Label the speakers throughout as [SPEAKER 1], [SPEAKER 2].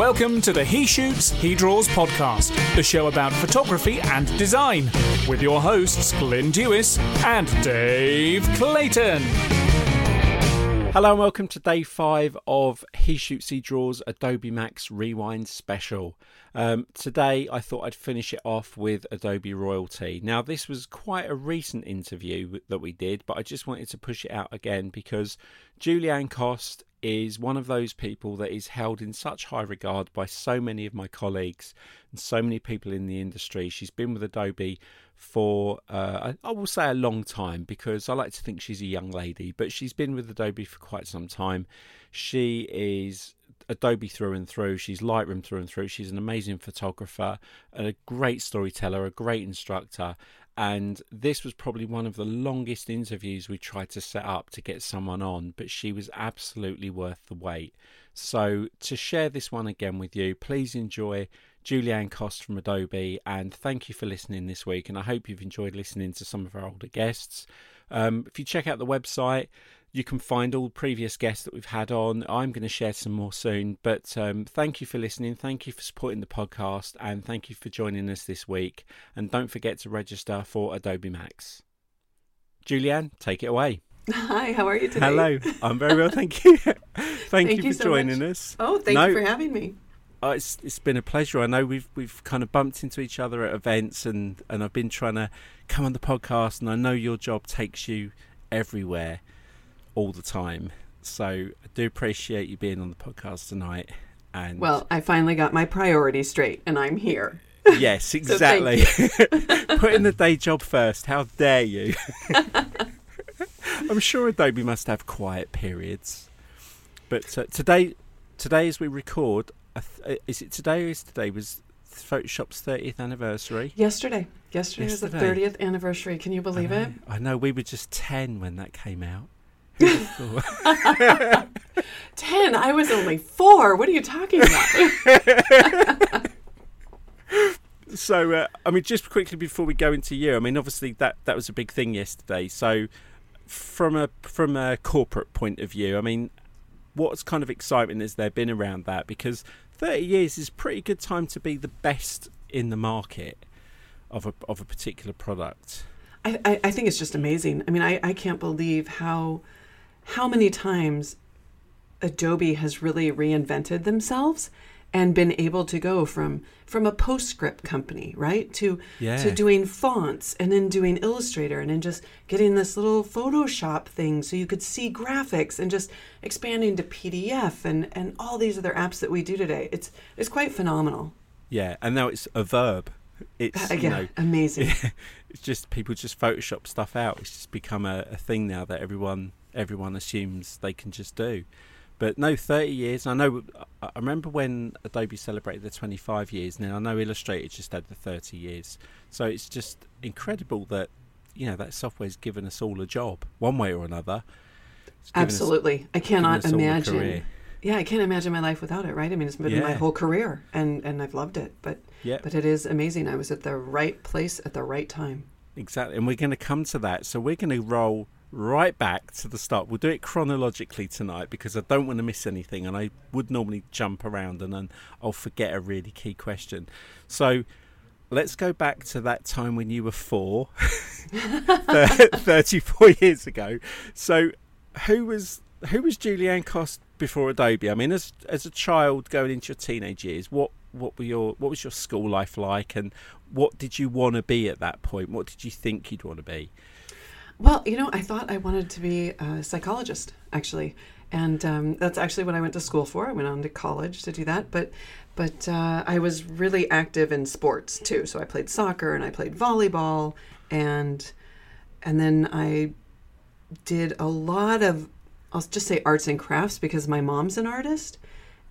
[SPEAKER 1] Welcome to the He Shoots, He Draws podcast, the show about photography and design, with your hosts Glyn Dewis and Dave Clayton.
[SPEAKER 2] Hello and welcome to day five of He Shoots He Draws Adobe Max Rewind Special. Um, today I thought I'd finish it off with Adobe Royalty. Now this was quite a recent interview that we did, but I just wanted to push it out again because Julianne Cost is one of those people that is held in such high regard by so many of my colleagues and so many people in the industry. She's been with Adobe for, uh, I will say, a long time because I like to think she's a young lady, but she's been with Adobe for quite some time. She is Adobe through and through. She's Lightroom through and through. She's an amazing photographer, and a great storyteller, a great instructor, and this was probably one of the longest interviews we tried to set up to get someone on, but she was absolutely worth the wait. So, to share this one again with you, please enjoy Julianne Cost from Adobe, and thank you for listening this week. And I hope you've enjoyed listening to some of our older guests. Um, if you check out the website, you can find all previous guests that we've had on. I'm going to share some more soon. But um, thank you for listening. Thank you for supporting the podcast. And thank you for joining us this week. And don't forget to register for Adobe Max. Julianne, take it away.
[SPEAKER 3] Hi, how are you today?
[SPEAKER 2] Hello, I'm very well, thank you. thank, thank, you,
[SPEAKER 3] you
[SPEAKER 2] for
[SPEAKER 3] so
[SPEAKER 2] joining
[SPEAKER 3] much.
[SPEAKER 2] us.
[SPEAKER 3] Oh, thank
[SPEAKER 2] No.
[SPEAKER 3] you for having me.
[SPEAKER 2] Oh, it's it's been a pleasure. I know we've we've kind of bumped into each other at events, and and I've been trying to come on the podcast, and I know your job takes you everywhere, all the time. So I do appreciate you being on the podcast tonight. And
[SPEAKER 3] Well, I finally got my priorities straight, and I'm here.
[SPEAKER 2] yes, exactly. Putting the day job first. How dare you? I'm sure Adobe must have quiet periods, but uh, today, today as we record, th- uh, is it today or is today was Photoshop's 30th anniversary?
[SPEAKER 3] Yesterday, yesterday, was the 30th anniversary. Can you believe
[SPEAKER 2] I
[SPEAKER 3] it?
[SPEAKER 2] I know we were just 10 when that came out. Who'd have thought?
[SPEAKER 3] Ten. I was only four. What are you talking about?
[SPEAKER 2] so, uh, I mean, just quickly before we go into you, I mean, obviously that that was a big thing yesterday. So, from a from a corporate point of view, I mean, what's kind of excitement has there been around that? Because 30 years is pretty good time to be the best in the market of a of a particular product.
[SPEAKER 3] I, I, I think it's just amazing. I mean, I, I can't believe how how many times Adobe has really reinvented themselves and been able to go from from a postscript company, right, to
[SPEAKER 2] Yeah.
[SPEAKER 3] to doing fonts and then doing Illustrator and then just getting this little Photoshop thing so you could see graphics and just expanding to PDF and and all these other apps that we do today. It's it's quite phenomenal.
[SPEAKER 2] Yeah, and now it's a verb. It's
[SPEAKER 3] Uh,
[SPEAKER 2] you know,
[SPEAKER 3] amazing.
[SPEAKER 2] it's just people just Photoshop stuff out. It's just become a, a thing now that everyone everyone assumes they can just do. But no, thirty years. I know. I remember when Adobe celebrated the twenty-five years. Now I know Illustrator just had the thirty years. So it's just incredible that you know that software's given us all a job, one way or another. Given us-
[SPEAKER 3] Absolutely. I cannot
[SPEAKER 2] us all a
[SPEAKER 3] imagine. Yeah, I can't imagine my life without it, right? I mean, it's been my whole career and and I've loved it. But
[SPEAKER 2] Yeah.
[SPEAKER 3] but it is amazing. I was at the right place at the right time.
[SPEAKER 2] Exactly, and we're going to come to that. So we're going to roll right back to the start. We'll do it chronologically tonight because I don't want to miss anything, and I would normally jump around and then I'll forget a really key question. So let's go back to that time when you were four, 34 years ago. So who was who was Julianne Cost before Adobe? I mean, as as a child going into your teenage years, what what were your what was your school life like, and what did you want to be at that point? What did you think you'd want to be?
[SPEAKER 3] Well, you know, I thought I wanted to be a psychologist, actually, and um, that's actually what I went to school for. I went on to college to do that, but but uh, I was really active in sports too. So I played soccer and I played volleyball, and and then I did a lot of I'll just say arts and crafts because my mom's an artist.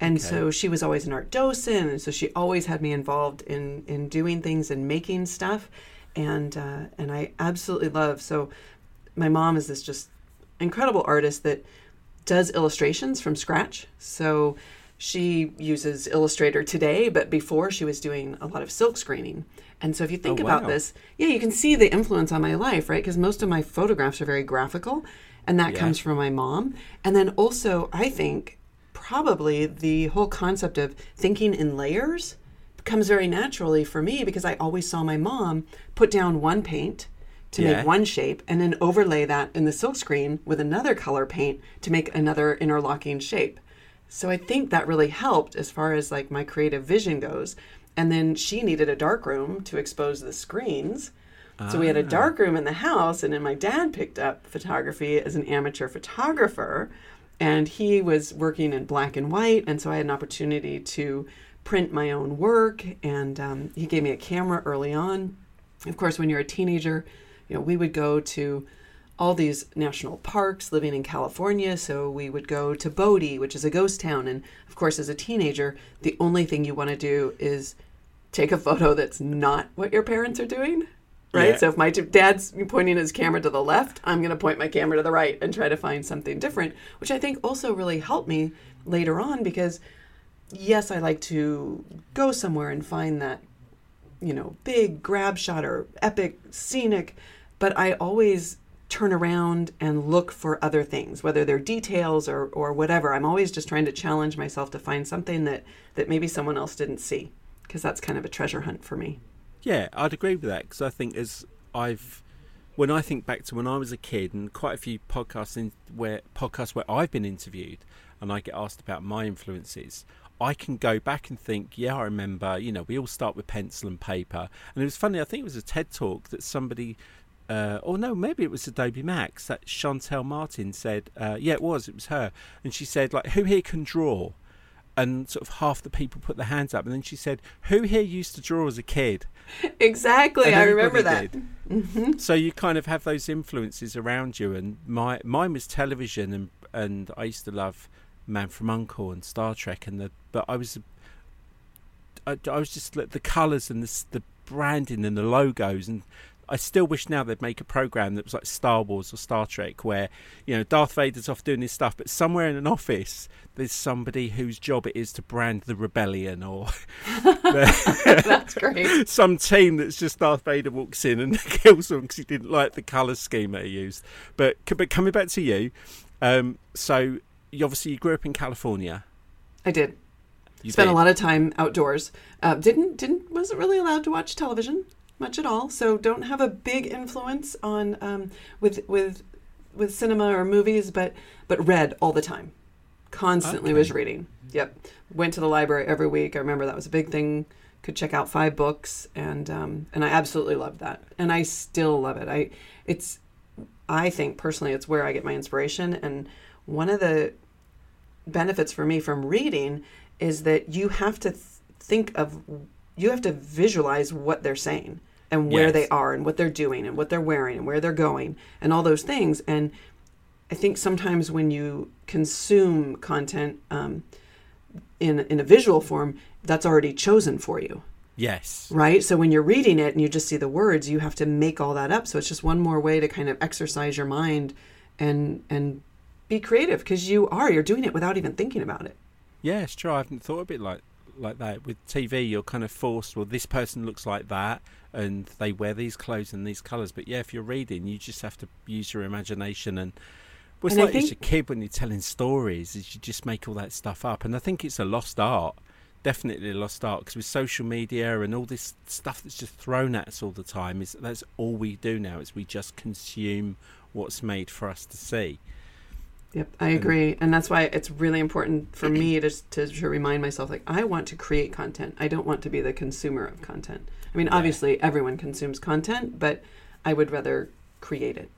[SPEAKER 3] And so she was always an art docent, and so she always had me involved in in doing things and making stuff, and uh, and I absolutely love. So, my mom is this just incredible artist that does illustrations from scratch. So, she uses Illustrator today, but before she was doing a lot of silk screening. And so, if you think
[SPEAKER 2] Oh,
[SPEAKER 3] about this, yeah, you can see the influence on my life, right? Because most of my photographs are very graphical, and that
[SPEAKER 2] Yeah.
[SPEAKER 3] comes from my mom. And then also, I think probably the whole concept of thinking in layers comes very naturally for me because I always saw my mom put down one paint to
[SPEAKER 2] Yeah.
[SPEAKER 3] make one shape and then overlay that in the silkscreen with another color paint to make another interlocking shape. So I think that really helped as far as like my creative vision goes. And then she needed a dark room to expose the screens. So we had a dark room in the house, and then my dad picked up photography as an amateur photographer, and he was working in black and white, and so I had an opportunity to print my own work, and um, he gave me a camera early on. Of course, when you're a teenager, you know we would go to all these national parks living in California. So we would go to Bodie, which is a ghost town. And of course, as a teenager, the only thing you want to do is take a photo that's not what your parents are doing. Right.
[SPEAKER 2] Yeah.
[SPEAKER 3] So if my t- dad's pointing his camera to the left, I'm going to point my camera to the right and try to find something different, which I think also really helped me later on because, yes, I like to go somewhere and find that you know, big grab shot or epic scenic, but I always turn around and look for other things, whether they're details or, or whatever. I'm always just trying to challenge myself to find something that, that maybe someone else didn't see, because that's kind of a treasure hunt for me.
[SPEAKER 2] Yeah, I'd agree with that because I think as I've when I think back to when I was a kid and quite a few podcasts in where podcasts where I've been interviewed and I get asked about my influences, I can go back and think, yeah, I remember, you know, we all start with pencil and paper. And it was funny, I think it was a TED talk that somebody uh, or no, maybe it was Adobe Max that Shantell Martin said, uh, yeah, it was, it was her. And she said, like, who here can draw? And sort of half the people put their hands up. And then she said, who here used to draw as a kid?
[SPEAKER 3] Exactly.
[SPEAKER 2] And
[SPEAKER 3] I remember that.
[SPEAKER 2] did. So you kind of have those influences around you, and my mine was television, and and I used to love Man from Uncle and Star Trek, and the but I was I, I was just like the colours and the the branding and the logos, and I still wish now they'd make a program that was like Star Wars or Star Trek, where you know Darth Vader's off doing his stuff, but somewhere in an office there's somebody whose job it is to brand the rebellion or
[SPEAKER 3] That's great.
[SPEAKER 2] some team that's just Darth Vader walks in and kills them because he didn't like the colour scheme they used. But but coming back to you, um, so you obviously you grew up in California.
[SPEAKER 3] I did.
[SPEAKER 2] You
[SPEAKER 3] spent
[SPEAKER 2] did.
[SPEAKER 3] a lot of time outdoors. Uh, didn't didn't wasn't really allowed to watch television much at all. So don't have a big influence on um, with with with cinema or movies, but but read all the time. Constantly
[SPEAKER 2] Okay.
[SPEAKER 3] was reading. Yep. Went to the library every week. I remember that was a big thing. Could check out five books, and um, and I absolutely loved that, and I still love it. I it's I think personally it's where I get my inspiration, and one of the benefits for me from reading is that you have to th- think of you have to visualize what they're saying and where
[SPEAKER 2] Yes.
[SPEAKER 3] they are and what they're doing and what they're wearing and where they're going and all those things and i think sometimes when you consume content um, in in a visual form that's already chosen for you
[SPEAKER 2] Yes.
[SPEAKER 3] right so when you're reading it and you just see the words you have to make all that up so it's just one more way to kind of exercise your mind and and be creative because you are you're doing it without even thinking about it
[SPEAKER 2] Yeah, it's true. I haven't thought of it like like that. With TV, you're kind of forced. Well, this person looks like that, and they wear these clothes and these colours. But yeah, if you're reading, you just have to use your imagination and. Well, it's
[SPEAKER 3] And
[SPEAKER 2] like as a kid when you're telling stories, is you just make all that stuff up, and I think it's a lost art. Definitely a lost art because with social media and all this stuff that's just thrown at us all the time, is that's all we do now. Is we just consume what's made for us to see.
[SPEAKER 3] Yep, I agree, and that's why it's really important for me to, to to remind myself like I want to create content. I don't want to be the consumer of content. I mean, obviously everyone consumes content, but I would rather create it.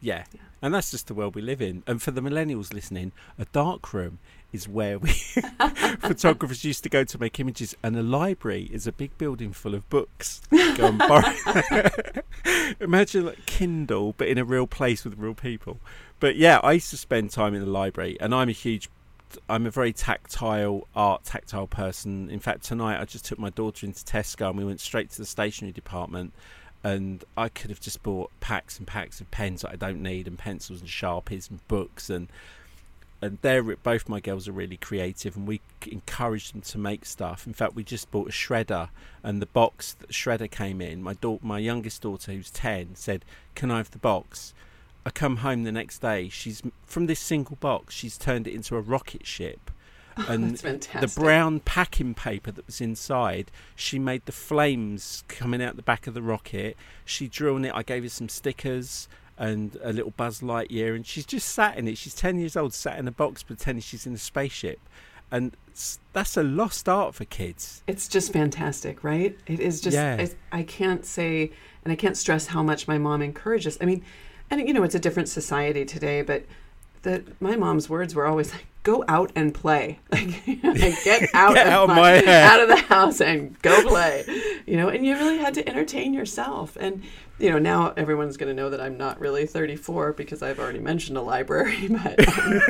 [SPEAKER 2] Yeah. And that's just the world we live in. And for the millennials listening, a dark room is where we photographers used to go to make images, and a library is a big building full of books. Go and borrow. Imagine like Kindle, but in a real place with real people. But yeah, I used to spend time in the library, and I'm a huge. I'm a very tactile art, tactile person. In fact, tonight I just took my daughter into Tesco and we went straight to the stationery department and I could have just bought packs and packs of pens that I don't need, and pencils and sharpies and books, and and they're both my girls are really creative, and we encourage them to make stuff. In fact, we just bought a shredder, and the box that shredder came in. My daughter, my youngest daughter, who's ten, said, "Can I have the box?" I come home the next day. She's from this single box. She's turned it into a rocket ship oh, and
[SPEAKER 3] that's
[SPEAKER 2] the brown packing paper that was inside, she made the flames coming out the back of the rocket. She drew on it. I gave her some stickers and a little Buzz Lightyear, and she's just sat in it. She's ten years old, sat in a box, pretending she's in a spaceship, and that's a lost art for kids.
[SPEAKER 3] It's just fantastic, right? It is just,
[SPEAKER 2] Yeah.
[SPEAKER 3] it's- I can't say, and I can't stress how much my mom encourages. I mean, and you know, it's a different society today, but the, my mom's words were always like, go out and play. Like, like, get out,
[SPEAKER 2] Get
[SPEAKER 3] of,
[SPEAKER 2] out
[SPEAKER 3] my,
[SPEAKER 2] my
[SPEAKER 3] out of the house and go play. You know, and you really had to entertain yourself. And, you know, now everyone's going to know that I'm not really 34 because I've already mentioned a library. But, um,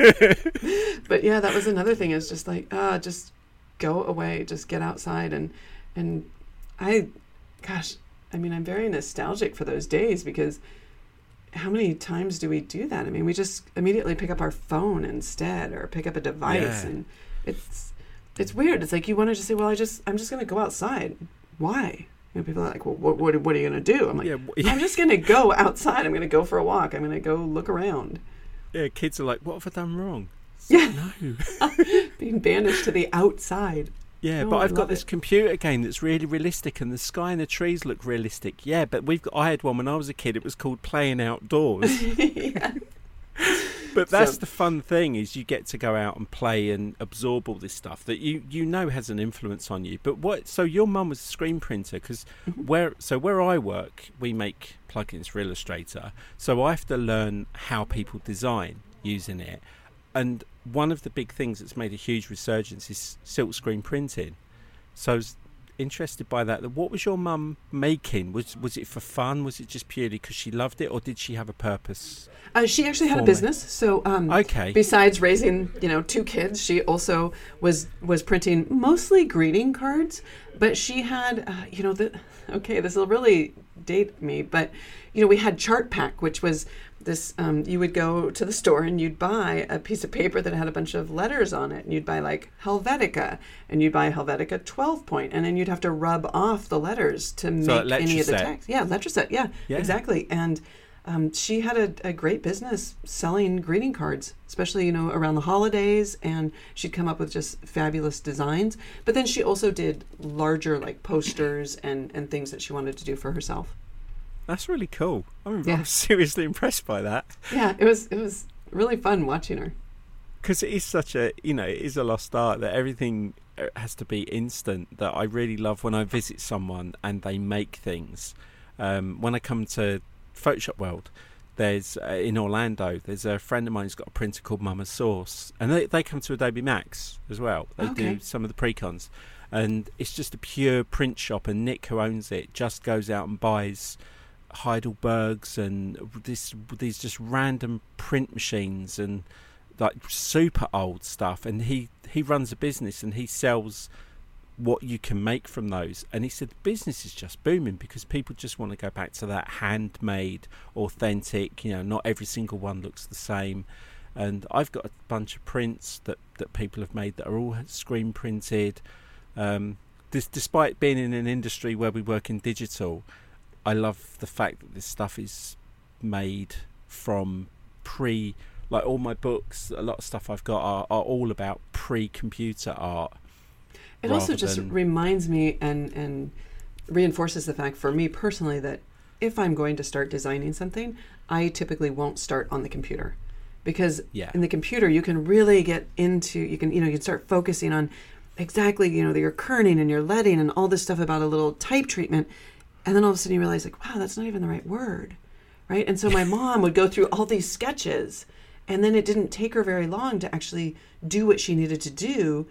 [SPEAKER 3] but yeah, that was another thing is just like, ah, just go away, just get outside. And, and I, gosh, I mean, I'm very nostalgic for those days because how many times do we do that? I mean, we just immediately pick up our phone instead or pick up a device
[SPEAKER 2] Yeah.
[SPEAKER 3] and it's it's weird. It's like you want to just say, "Well, I just I'm just going to go outside." Why? You know, people are like, "Well, what what, what are you going to do?" I'm like,
[SPEAKER 2] Yeah,
[SPEAKER 3] "I'm just going to go outside. I'm going to go for a walk. I'm going to go look around."
[SPEAKER 2] Yeah, kids are like, "What have I done wrong?"
[SPEAKER 3] Yeah.
[SPEAKER 2] No.
[SPEAKER 3] Being banished to the outside.
[SPEAKER 2] Yeah,
[SPEAKER 3] Oh,
[SPEAKER 2] but I've got this
[SPEAKER 3] it.
[SPEAKER 2] computer game that's really realistic, and the sky and the trees look realistic. Yeah, but we've got, I had one when I was a kid. It was called Playing Outdoors. But that's
[SPEAKER 3] So-
[SPEAKER 2] the fun thing is you get to go out and play and absorb all this stuff that you you know has an influence on you. But what? So your mum was a screen printer because
[SPEAKER 3] Mm-hmm.
[SPEAKER 2] where so where I work we make plugins for Illustrator. So I have to learn how people design using it. And one of the big things that's made a huge resurgence is silkscreen printing. So I was interested by that. What was your mum making? Was was it for fun? Was it just purely because she loved it, or did she have a purpose?
[SPEAKER 3] Uh, she actually had a business, so um,
[SPEAKER 2] Okay.
[SPEAKER 3] besides raising you know two kids she also was was printing mostly greeting cards but she had uh, you know the okay this will really date me but you know we had Chartpak which was this um, you would go to the store and you'd buy a piece of paper that had a bunch of letters on it and you'd buy like helvetica and you'd buy helvetica 12 point and then you'd have to rub off the letters to
[SPEAKER 2] So,
[SPEAKER 3] make any of the text yeah letraset yeah,
[SPEAKER 2] Yeah.
[SPEAKER 3] exactly and um, she had a, a great business selling greeting cards, especially you know around the holidays, and she'd come up with just fabulous designs. But then she also did larger like posters and and things that she wanted to do for herself.
[SPEAKER 2] That's really cool. I'm,
[SPEAKER 3] Yeah.
[SPEAKER 2] I'm seriously impressed by that
[SPEAKER 3] Yeah, it was it was really fun watching her.
[SPEAKER 2] because it is such a you know it is a lost art that everything uh, has to be instant. That I really love when I visit someone and they make things. Um, when I come to Photoshop World, there's uh, in Orlando. There's a friend of mine who's got a printer called Mama's Sauce, and they they come to Adobe Max as well. They
[SPEAKER 3] Okay.
[SPEAKER 2] do some of the precons, and it's just a pure print shop. And Nick, who owns it, just goes out and buys Heidelbergs and this these just random print machines and like super old stuff. And he he runs a business and he sells what you can make from those. And he said the business is just booming because people just want to go back to that handmade authentic you know not every single one looks the same. And I've got a bunch of prints that that people have made that are all screen printed. Um, this, despite being in an industry where we work in digital I love the fact that this stuff is made from pre like all my books a lot of stuff I've got are, are all about pre-computer art
[SPEAKER 3] It also just
[SPEAKER 2] than-
[SPEAKER 3] reminds me and and reinforces the fact for me personally that if I'm going to start designing something, I typically won't start on the computer because
[SPEAKER 2] Yeah.
[SPEAKER 3] in the computer you can really get into you can you know you can start focusing on exactly you know your kerning and your leading and all this stuff about a little type treatment and then all of a sudden you realize like wow that's not even the right word right? And so my mom would go through all these sketches and then it didn't take her very long to actually do what she needed to do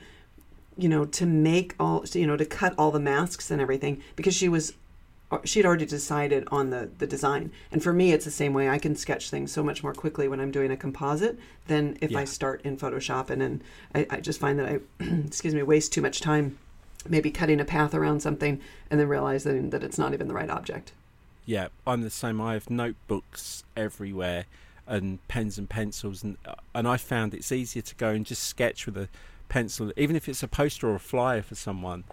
[SPEAKER 3] you know to make all you know to cut all the masks and everything because she was uh, she'd already decided on the the design. And for me it's the same way. I can sketch things so much more quickly when i'm doing a composite than if i start in photoshop and then I, I just find that i excuse me waste too much time maybe cutting a path around something and then realizing that it's not even the right object.
[SPEAKER 2] Yeah I'm the same. I have notebooks everywhere and pens and pencils and uh, and I found it's easier to go and just sketch with a pencil. Even if it's a poster or a flyer for someone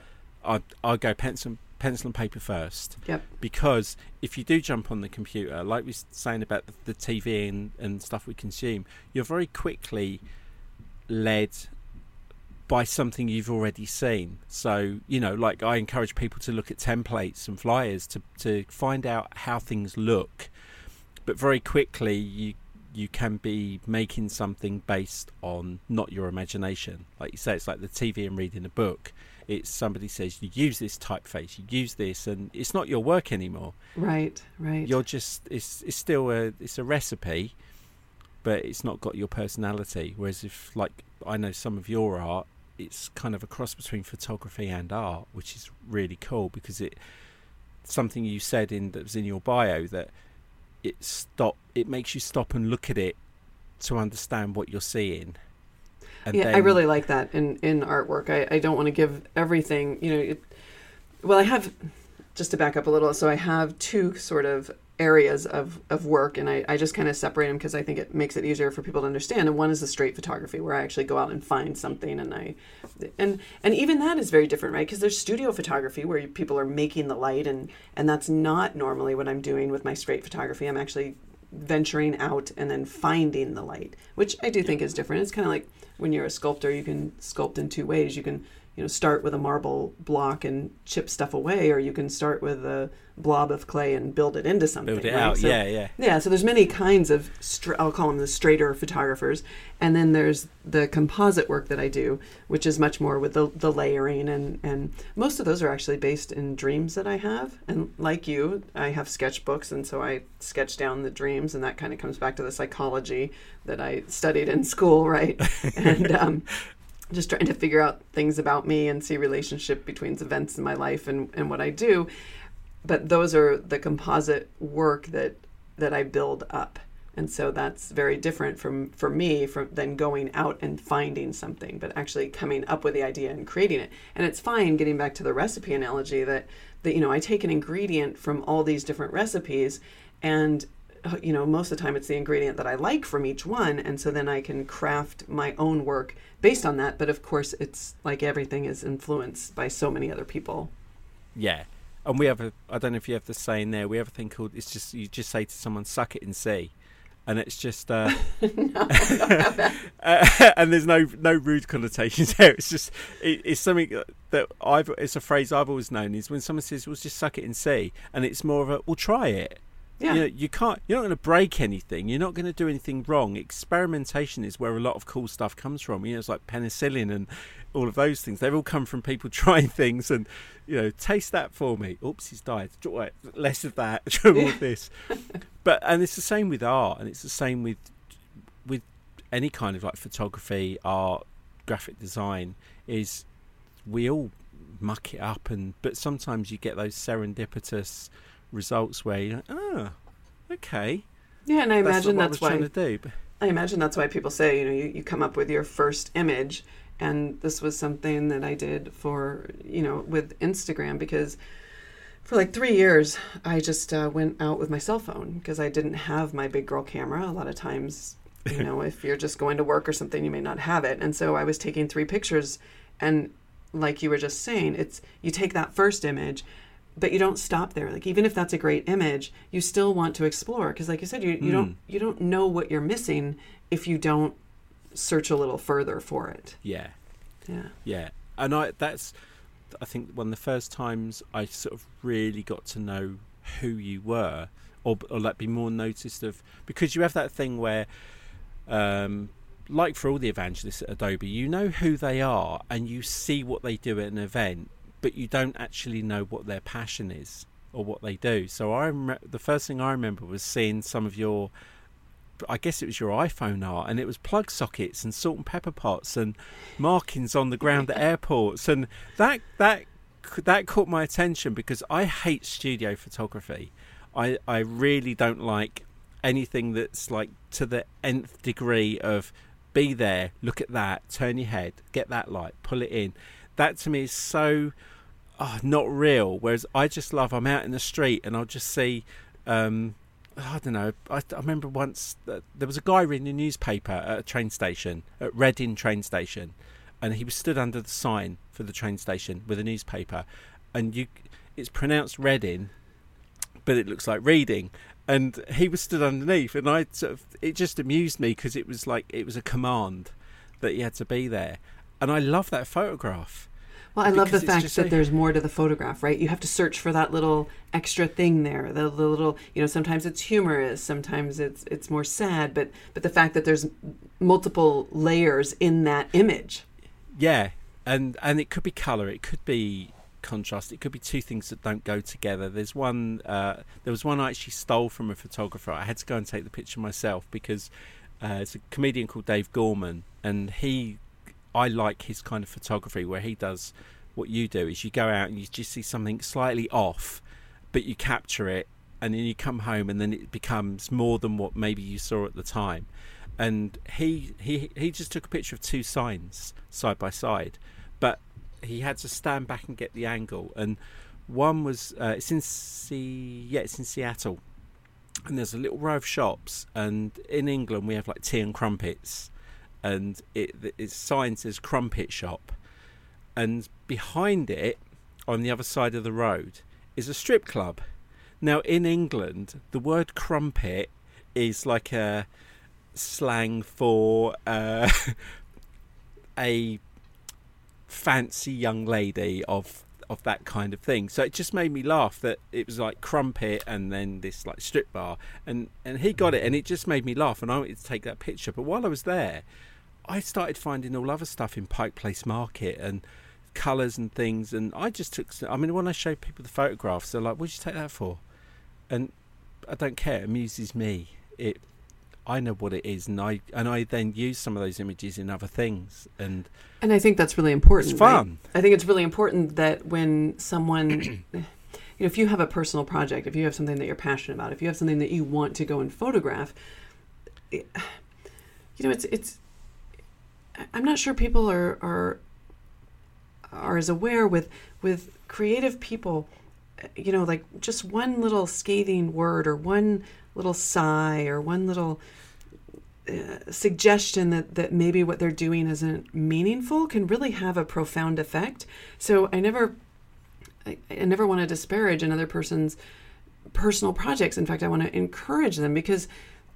[SPEAKER 2] I I go pencil pencil and paper first.
[SPEAKER 3] Yep.
[SPEAKER 2] Because if you do jump on the computer, like we were saying about the, the TV and, and stuff we consume, you're very quickly led by something you've already seen. So, you know, like I encourage people to look at templates and flyers to, to find out how things look. But very quickly, you you can be making something based on not your imagination. Like you say, it's like the TV and reading a book. It's somebody says you use this typeface, you use this, and it's not your work anymore.
[SPEAKER 3] Right, right.
[SPEAKER 2] You're just it's it's still a it's a recipe, but it's not got your personality. Whereas if like I know some of your art, it's kind of a cross between photography and art, which is really cool because it something you said in that was in your bio that it stop it makes you stop and look at it to understand what you're seeing.
[SPEAKER 3] And yeah, then... I really like that in in artwork. I, I don't want to give everything, you know. It, well, I have just to back up a little. So I have two sort of areas of, of work and I, I just kind of separate them because I think it makes it easier for people to understand. And one is the straight photography where I actually go out and find something and I and and even that is very different, right? Because there's studio photography where people are making the light and and that's not normally what I'm doing with my straight photography. I'm actually venturing out and then finding the light, which I do think is different. It's kind of like when you're a sculptor, you can sculpt in two ways. You can you know start with a marble block and chip stuff away or you can start with a blob of clay and build it into something
[SPEAKER 2] build it
[SPEAKER 3] right?
[SPEAKER 2] out.
[SPEAKER 3] So,
[SPEAKER 2] yeah yeah.
[SPEAKER 3] yeah so there's many kinds of i'll call them the straighter photographers. And then there's the composite work that i do which is much more with the, the layering. And and most of those are actually based in dreams that i have. And like you i have sketchbooks. And so i sketch down the dreams. And that kind of comes back to the psychology that i studied in school right? And um, just trying to figure out things about me and see relationship between events in my life and, and what I do. But those are the composite work that that I build up. And so that's very different from for me from than going out and finding something, but actually coming up with the idea and creating it. And it's fine getting back to the recipe analogy that that you know I take an ingredient from all these different recipes and you know, most of the time it's the ingredient that I like from each one. And so then I can craft my own work based on that. But of course, it's like everything is influenced by so many other people.
[SPEAKER 2] Yeah. And we have a, I don't know if you have the saying there, we have a thing called, it's just, you just say to someone, suck it and see. And it's just, uh,
[SPEAKER 3] no,
[SPEAKER 2] uh, and there's no no rude connotations there. It's just, it, it's something that I've, it's a phrase I've always known is when someone says, well, just suck it and see. And it's more of a, well, try it
[SPEAKER 3] yeah.
[SPEAKER 2] You, know, you can't. You're not going to break anything. You're not going to do anything wrong. Experimentation is where a lot of cool stuff comes from. You know, it's like penicillin and all of those things. They've all come from people trying things and you know, taste that for me. Oops, he's died. Less of that. More of this. But and it's the same with art, and it's the same with with any kind of like photography, art, graphic design. Is we all muck it up, and but sometimes you get those serendipitous results where you're like, oh, okay.
[SPEAKER 3] Yeah, and I imagine that's,
[SPEAKER 2] why
[SPEAKER 3] to
[SPEAKER 2] do.
[SPEAKER 3] I imagine that's why people say, you know, you, you come up with your first image, and this was something that I did for, you know, with Instagram because for like three years I just uh, went out with my cell phone because I didn't have my big girl camera. A lot of times, you know, if you're just going to work or something, you may not have it, and so I was taking three pictures, and like you were just saying, it's you take that first image but you don't stop there. Like even if that's a great image you still want to explore because like you said you, you mm. don't you don't know what you're missing if you don't search a little further for it.
[SPEAKER 2] Yeah.
[SPEAKER 3] Yeah.
[SPEAKER 2] Yeah. And i that's i think one of the first times i sort of really got to know who you were or, or like be more noticed of because you have that thing where um like for all the evangelists at adobe you know who they are and you see what they do at an event but you don't actually know what their passion is or what they do. So I rem- the first thing I remember was seeing some of your I guess it was your iPhone art, and it was plug sockets and salt and pepper pots and markings on the ground at airports, and that that that caught my attention because I hate studio photography. I I really don't like anything that's like to the nth degree of be there, look at that, turn your head, get that light, pull it in. That to me is so oh, not real. Whereas I just love I'm out in the street and I'll just see. Um, I don't know. I, I remember once there was a guy reading a newspaper at a train station at Reading train station, and he was stood under the sign for the train station with a newspaper, and you, it's pronounced Reading, but it looks like reading, and he was stood underneath, and I sort of it just amused me because it was like it was a command that he had to be there, and I love that photograph.
[SPEAKER 3] Well, I love the fact that there's more to the photograph, right? You have to search for that little extra thing there. The, the little, you know, sometimes it's humorous, sometimes it's it's more sad, but but the fact that there's multiple layers in that image.
[SPEAKER 2] Yeah, and and it could be color, it could be contrast, it could be two things that don't go together. There's one, uh, there was one I actually stole from a photographer. I had to go and take the picture myself because uh, it's a comedian called Dave Gorman, and he, I like his kind of photography where he does what you do is you go out and you just see something slightly off, but you capture it. And then you come home, and then it becomes more than what maybe you saw at the time. And he he he just took a picture of two signs side by side but he had to stand back and get the angle. And one was uh, it's in C- yeah it's in Seattle. And there's a little row of shops and in England we have like tea and crumpets and it its sign says crumpet shop and behind it on the other side of the road is a strip club now in England the word crumpet is like a slang for uh, a fancy young lady of of that kind of thing. So it just made me laugh that it was like crumpet and then this like strip bar and and he got it and it just made me laugh and I wanted to take that picture. But while I was there, I started finding all other stuff in Pike Place Market and colours and things and I just took I mean when I showed people the photographs they're like what'd you take that for and I don't care it amuses me it I know what it is, and I and I then use some of those images in other things, and
[SPEAKER 3] And I think that's really important.
[SPEAKER 2] It's
[SPEAKER 3] right?
[SPEAKER 2] fun.
[SPEAKER 3] I think it's really important that when someone, you know, if you have a personal project, if you have something that you're passionate about, if you have something that you want to go and photograph, it- you know, it's it's. I'm not sure people are are are as aware with with creative people. You know, like just one little scathing word or one little sigh or one little uh, suggestion that that maybe what they're doing isn't meaningful can really have a profound effect. So I never I, I never want to disparage another person's personal projects. In fact, I want to encourage them because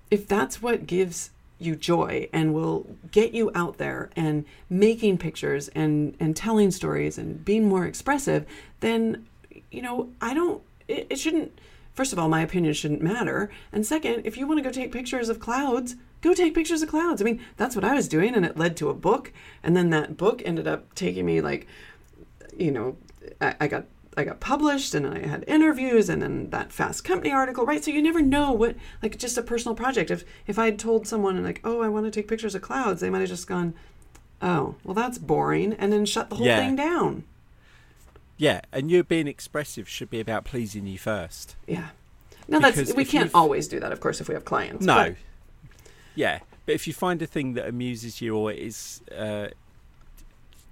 [SPEAKER 3] if that's what gives you joy and will get you out there and making pictures and and telling stories and being more expressive, then you know, I don't it, it shouldn't first of all, my opinion shouldn't matter. And second, if you want to go take pictures of clouds, go take pictures of clouds. I mean, that's what I was doing, and it led to a book. And then that book ended up taking me like, you know, I, I got I got published, and I had interviews, and then that Fast Company article, right? So you never know what, like, just a personal project. If if I had told someone like, oh, I want to take pictures of clouds, they might have just gone, oh, well, that's boring, and then shut the whole
[SPEAKER 2] Yeah.
[SPEAKER 3] thing down.
[SPEAKER 2] yeah, and you being expressive should be about pleasing you first.
[SPEAKER 3] Yeah. No, that's we can't
[SPEAKER 2] you've-
[SPEAKER 3] always do that, of course, if we have clients.
[SPEAKER 2] No,
[SPEAKER 3] but-
[SPEAKER 2] yeah, but if you find a thing that amuses you or is uh,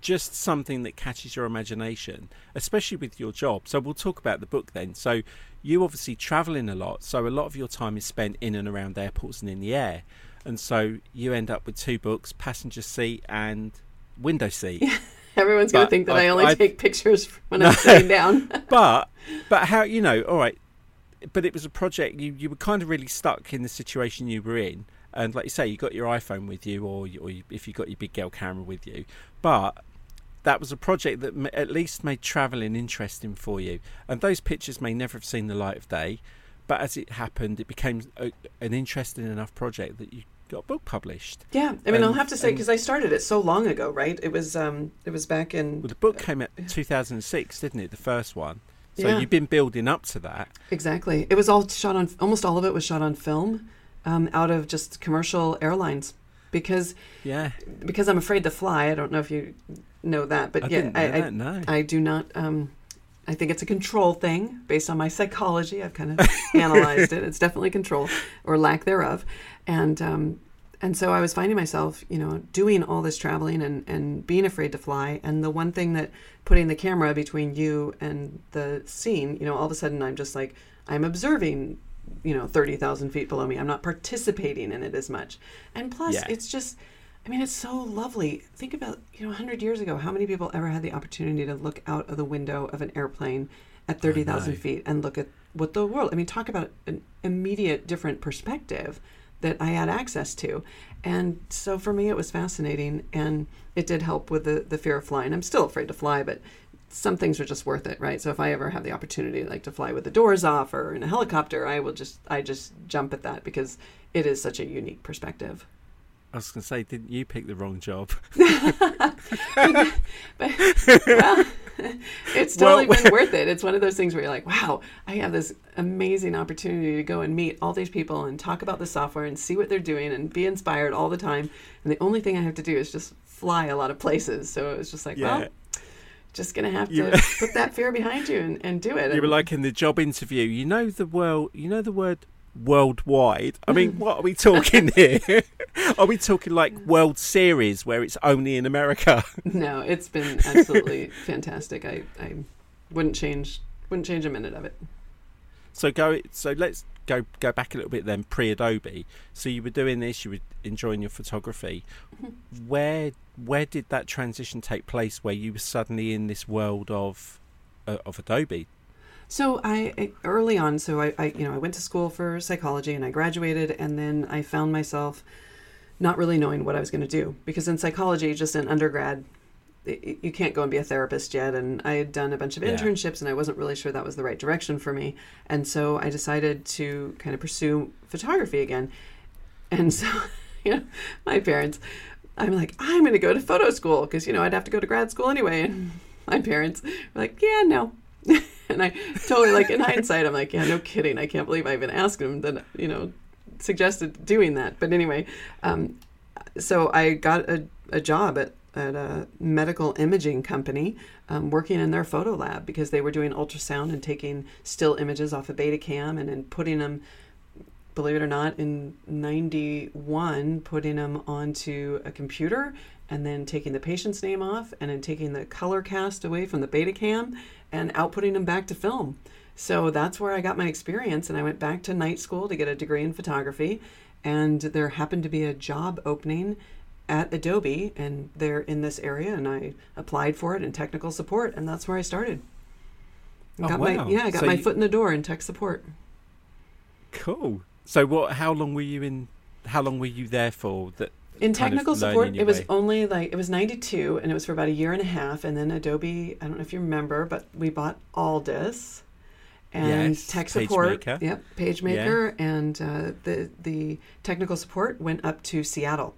[SPEAKER 2] just something that catches your imagination, especially with your job. So we'll talk about the book then. So you obviously traveling a lot, so a lot of your time is spent in and around airports and in the air, and so you end up with two books: passenger seat and window seat.
[SPEAKER 3] Everyone's going to think that I,
[SPEAKER 2] I-
[SPEAKER 3] only
[SPEAKER 2] I-
[SPEAKER 3] take pictures when I'm sitting down.
[SPEAKER 2] but but how you know all right but it was a project you you were kind of really stuck in the situation you were in and like you say you got your iphone with you or, you, or you, if you got your big girl camera with you but that was a project that at least made travelling interesting for you and those pictures may never have seen the light of day but as it happened it became a, an interesting enough project that you got a book published
[SPEAKER 3] yeah, I mean, I'll have to say because I started it so long ago, right? It was um, it was back in
[SPEAKER 2] well the book came out 2006 didn't it the first one so
[SPEAKER 3] Yeah.
[SPEAKER 2] you've been building up to that
[SPEAKER 3] exactly. It was all shot on almost all of it was shot on film, um, out of just commercial airlines, because
[SPEAKER 2] yeah
[SPEAKER 3] because I'm afraid to fly. I don't know if you know that, but
[SPEAKER 2] I
[SPEAKER 3] yeah, I,
[SPEAKER 2] that, no.
[SPEAKER 3] I do not. Um, I think it's a control thing based on my psychology. I've kind of analyzed it. It's definitely control or lack thereof, and um, and so I was finding myself, you know, doing all this traveling and and being afraid to fly. And the one thing that putting the camera between you and the scene, you know, all of a sudden I'm just like I'm observing. You know, thirty thousand feet below me. I'm not participating in it as much, and plus,
[SPEAKER 2] Yeah.
[SPEAKER 3] it's just I mean, it's so lovely. Think about, you know, 100 years ago, how many people ever had the opportunity to look out of the window of an airplane at 30,000 feet and look at what the world, I mean, talk about an immediate different perspective that I had access to. And so for me, it was fascinating, and it did help with the the fear of flying. I'm still afraid to fly, but some things are just worth it, right? So if I ever have the opportunity, like to fly with the doors off or in a helicopter, I will just I just jump at that because it is such a unique perspective.
[SPEAKER 2] I was going to say, didn't you pick the wrong job?
[SPEAKER 3] but, well, it's totally well, been worth it. It's one of those things where you're like, wow, I have this amazing opportunity to go and meet all these people and talk about the software and see what they're doing and be inspired all the time. And the only thing I have to do is just fly a lot of places. So it was just like, yeah. well, just gonna have to put that fear behind you and, and do it.
[SPEAKER 2] You were like in the job interview. You know the world. You know the word worldwide. I mean, what are we talking here? are we talking like World Series where it's only in America?
[SPEAKER 3] no, it's been absolutely fantastic. I, I wouldn't change wouldn't change a minute of it.
[SPEAKER 2] So go so let's go go back a little bit then pre Adobe. So you were doing this, you were enjoying your photography. Mm-hmm. Where where did that transition take place where you were suddenly in this world of uh, of Adobe?
[SPEAKER 3] So I early on, so I, I, you know I went to school for psychology and I graduated, and then I found myself not really knowing what I was going to do because in psychology, just in undergrad, you can't go and be a therapist yet. And I had done a bunch of yeah. internships, and I wasn't really sure that was the right direction for me. And so I decided to kind of pursue photography again. And so, you know, my parents, I'm like, I'm going to go to photo school because you know I'd have to go to grad school anyway. And my parents were like, Yeah, no. And I totally like in hindsight, I'm like, yeah, no kidding. I can't believe I even asked him that, you know, suggested doing that. But anyway, um, so I got a, a job at, at a medical imaging company um, working in their photo lab because they were doing ultrasound and taking still images off a of Betacam and then putting them, believe it or not, in 91, putting them onto a computer and then taking the patient's name off and then taking the color cast away from the Betacam and outputting them back to film. So that's where I got my experience. And I went back to night school to get a degree in photography. And there happened to be a job opening at Adobe, and they're in this area. And I applied for it in technical support, and that's where I started.
[SPEAKER 2] Oh,
[SPEAKER 3] got
[SPEAKER 2] wow.
[SPEAKER 3] my yeah, I got
[SPEAKER 2] so
[SPEAKER 3] my
[SPEAKER 2] you...
[SPEAKER 3] foot in the door in tech support.
[SPEAKER 2] Cool. So what? How long were you in? How long were you there for? That
[SPEAKER 3] in technical support it was only like it was 92 and it was for about a year and a half and then adobe i don't know if you remember but we bought aldus and
[SPEAKER 2] yes,
[SPEAKER 3] tech support. PageMaker. yep pagemaker yeah. and uh, the the technical support went up to seattle.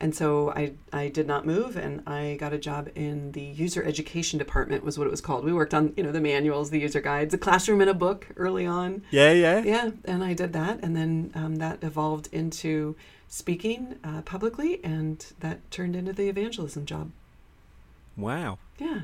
[SPEAKER 3] And so I, I did not move and i got a job in the user education department was what it was called. We worked on you know the manuals the user guides a classroom in a book early on.
[SPEAKER 2] Yeah yeah.
[SPEAKER 3] Yeah and i did that and then um, that evolved into speaking uh, publicly, and that turned into the evangelism job.
[SPEAKER 2] Wow.
[SPEAKER 3] Yeah.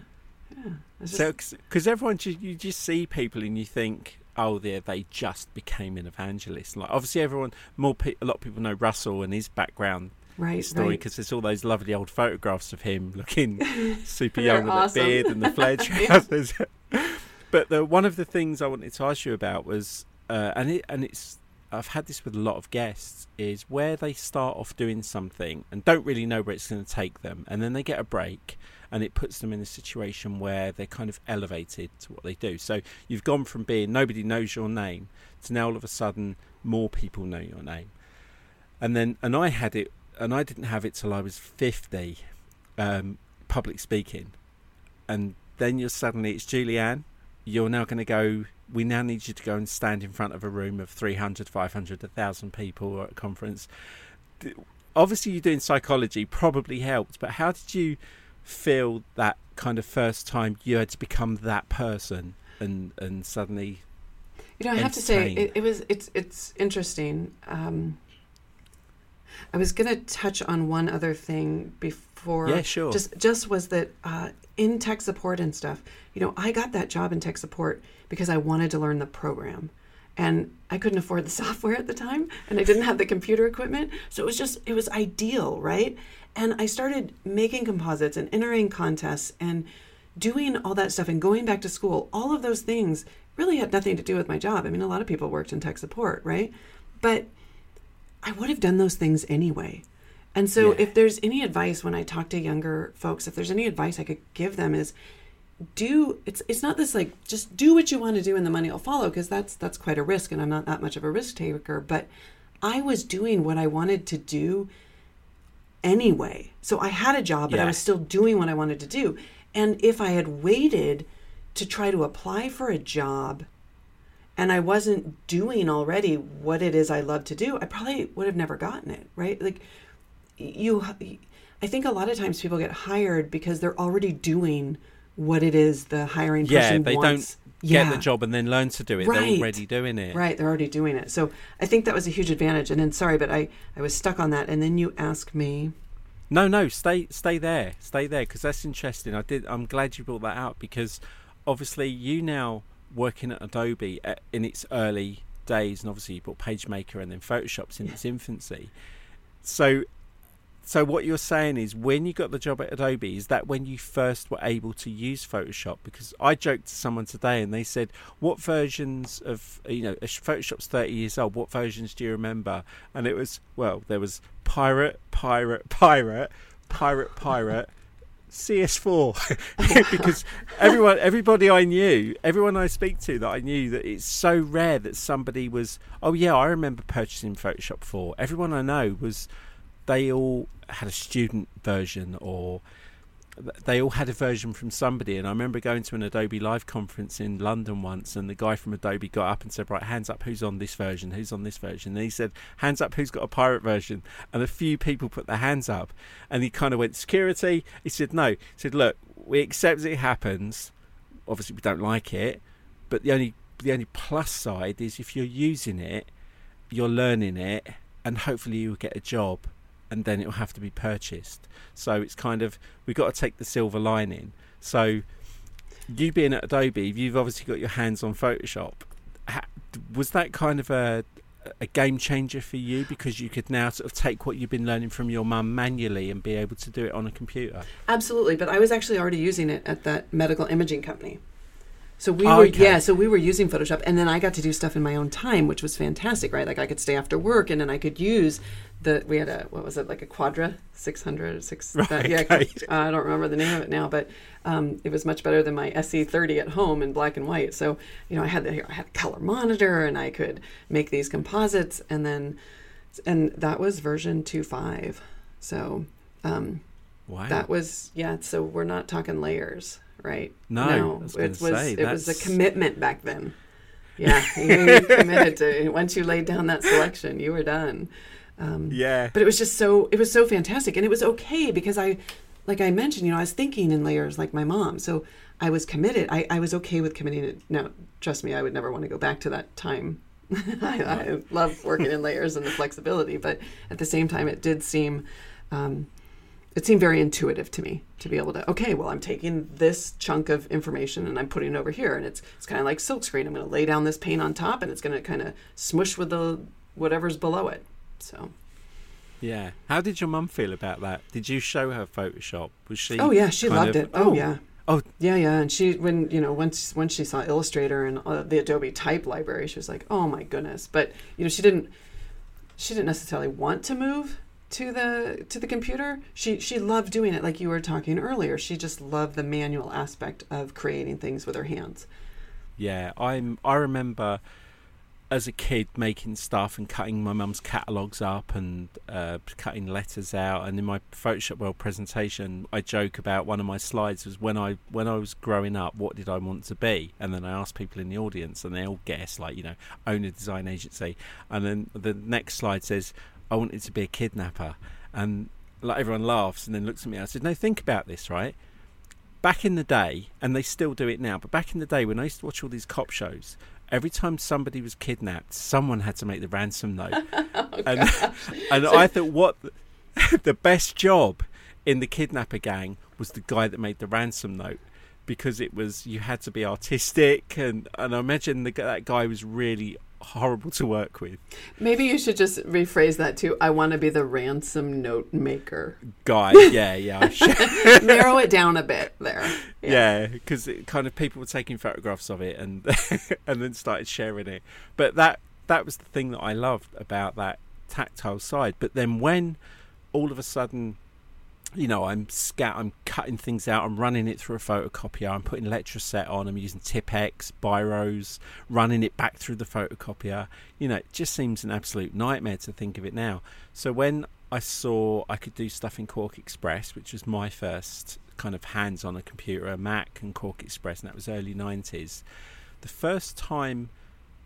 [SPEAKER 3] Yeah.
[SPEAKER 2] Just... So, because everyone, you just see people and you think, oh, they they just became an evangelist. Like, obviously, everyone, more pe- a lot of people know Russell and his background
[SPEAKER 3] right,
[SPEAKER 2] story because
[SPEAKER 3] right.
[SPEAKER 2] there's all those lovely old photographs of him looking super young with
[SPEAKER 3] awesome.
[SPEAKER 2] that beard and the fledge trousers. but the, one of the things I wanted to ask you about was, uh, and it and it's I've had this with a lot of guests is where they start off doing something and don't really know where it's going to take them, and then they get a break, and it puts them in a situation where they're kind of elevated to what they do. So you've gone from being nobody knows your name to now all of a sudden more people know your name, and then and I had it, and I didn't have it till I was fifty, um, public speaking, and then you're suddenly it's Julianne, you're now going to go we now need you to go and stand in front of a room of 300, 500, 1,000 people at a conference. Obviously, you're doing psychology, probably helped, but how did you feel that kind of first time you had to become that person and, and suddenly.
[SPEAKER 3] You know, I have to say, it, it was it's it's interesting. Um, I was going to touch on one other thing before.
[SPEAKER 2] Yeah, sure.
[SPEAKER 3] Just just was that uh, in tech support and stuff. You know, I got that job in tech support because I wanted to learn the program. And I couldn't afford the software at the time, and I didn't have the computer equipment. So it was just, it was ideal, right? And I started making composites and entering contests and doing all that stuff and going back to school. All of those things really had nothing to do with my job. I mean, a lot of people worked in tech support, right? But I would have done those things anyway. And so, yeah. if there's any advice when I talk to younger folks, if there's any advice I could give them, is do it's it's not this like just do what you want to do and the money will follow because that's that's quite a risk and I'm not that much of a risk taker but I was doing what I wanted to do anyway. So I had a job, but I was still doing what I wanted to do. And if I had waited to try to apply for a job and I wasn't doing already what it is I love to do, I probably would have never gotten it, right? Like you I think a lot of times people get hired because they're already doing what it is the hiring
[SPEAKER 2] Yeah,
[SPEAKER 3] person
[SPEAKER 2] they
[SPEAKER 3] wants.
[SPEAKER 2] don't get the job and then learn to do it.
[SPEAKER 3] Right.
[SPEAKER 2] They're already doing it.
[SPEAKER 3] Right, they're already doing it. So I think that was a huge advantage. And then sorry, but I I was stuck on that. And then you asked me.
[SPEAKER 2] No, no, stay, stay there, stay there, because that's interesting. I did. I'm glad you brought that out because obviously you now working at Adobe at, in its early days, and obviously you brought PageMaker and then Photoshop's in its infancy. So, so what you're saying is when you got the job at Adobe, is that when you first were able to use Photoshop? Because I joked to someone today, and they said, "What versions of you know Photoshop's 30 years old? What versions do you remember?" And it was well, there was Pirate, Pirate, Pirate, Pirate, Pirate. CS4 because everyone everybody I knew everyone I speak to that I knew that it's so rare that somebody was oh yeah I remember purchasing Photoshop 4 everyone I know was they all had a student version or they all had a version from somebody. And I remember going to an Adobe live conference in London once and the guy from Adobe got up and said right hands up who's on this version? Who's on this version? And he said hands up who's got a pirate version? And a few people put their hands up and he kind of went security? He said no. He said look we accept it happens. Obviously we don't like it but the only the only plus side is if you're using it you're learning it and hopefully you'll get a job and then it'll have to be purchased. So it's kind of we've got to take the silver lining. So you being at Adobe, you've obviously got your hands on Photoshop. Was that kind of a a game changer for you because you could now sort of take what you've been learning from your mum manually and be able to do it on a computer?
[SPEAKER 3] Absolutely, but I was actually already using it at that medical imaging company. So we were
[SPEAKER 2] okay.
[SPEAKER 3] yeah, so we were using Photoshop and then I got to do stuff in my own time, which was fantastic, right? Like I could stay after work and then I could use the we had a what was it like a Quadra 600 6
[SPEAKER 2] Right,
[SPEAKER 3] that- yeah,
[SPEAKER 2] okay.
[SPEAKER 3] I don't remember the name of it now, but um, it was much better than my SE30 at home in black and white. So, you know, I had the I had a color monitor and I could make these composites and then and that was version 2.5. So, um,
[SPEAKER 2] Wow.
[SPEAKER 3] that was yeah. So we're not talking layers, right?
[SPEAKER 2] No, was
[SPEAKER 3] it was
[SPEAKER 2] say,
[SPEAKER 3] it was a commitment back then. Yeah, you committed to once you laid down that selection, you were done. Um,
[SPEAKER 2] yeah.
[SPEAKER 3] but it was just so it was so fantastic, and it was okay because I, like I mentioned, you know, I was thinking in layers like my mom, so I was committed. I, I was okay with committing it. Now, trust me, I would never want to go back to that time. I, I love working in layers and the flexibility, but at the same time, it did seem. Um, it seemed very intuitive to me to be able to okay well i'm taking this chunk of information and i'm putting it over here and it's it's kind of like silkscreen i'm going to lay down this paint on top and it's going to kind of smush with the whatever's below it so
[SPEAKER 2] Yeah. How did your mum feel about that? Did you show her Photoshop? Was she?
[SPEAKER 3] oh yeah she loved
[SPEAKER 2] of-
[SPEAKER 3] it oh, yeah
[SPEAKER 2] Oh,
[SPEAKER 3] yeah yeah and she when you know once once she saw illustrator and uh, the adobe type library she was like oh my goodness but you know she didn't she didn't necessarily want to move to the to the computer she she loved doing it like you were talking earlier she just loved the manual aspect of creating things with her hands
[SPEAKER 2] Yeah, I'm. I remember as a kid making stuff and cutting my mum's catalogues up and uh, cutting letters out. And in my Photoshop World presentation, I joke about one of my slides was when I when I was growing up, what did I want to be? And then I asked people in the audience, and they all guess like you know own a design agency. And then the next slide says I wanted to be a kidnapper, and like everyone laughs and then looks at me. I said, no, think about this, right? back in the day, and they still do it now, but back in the day when I used to watch all these cop shows, every time somebody was kidnapped, someone had to make the ransom note. Oh, and and I thought, what the, the best job in the kidnapper gang was the guy that made the ransom note. Because it was, you had to be artistic, and, and I imagine the, that guy was really horrible to work with.
[SPEAKER 3] maybe you should just rephrase that to i want to be the ransom note maker.
[SPEAKER 2] Guy, yeah, yeah,
[SPEAKER 3] narrow it down a bit there.
[SPEAKER 2] Yeah. Because kind of people were taking photographs of it and and then started sharing it. But that that was the thing that i loved about that tactile side. But then when all of a sudden you know i'm scat i'm cutting things out i'm running it through a photocopier i'm putting letraset on i'm using Tipp-Ex biros running it back through the photocopier you know it just seems an absolute nightmare to think of it now so when I saw I could do stuff in QuarkXPress, which was my first kind of hands on a computer, a Mac and QuarkXPress, and that was early 90s. The first time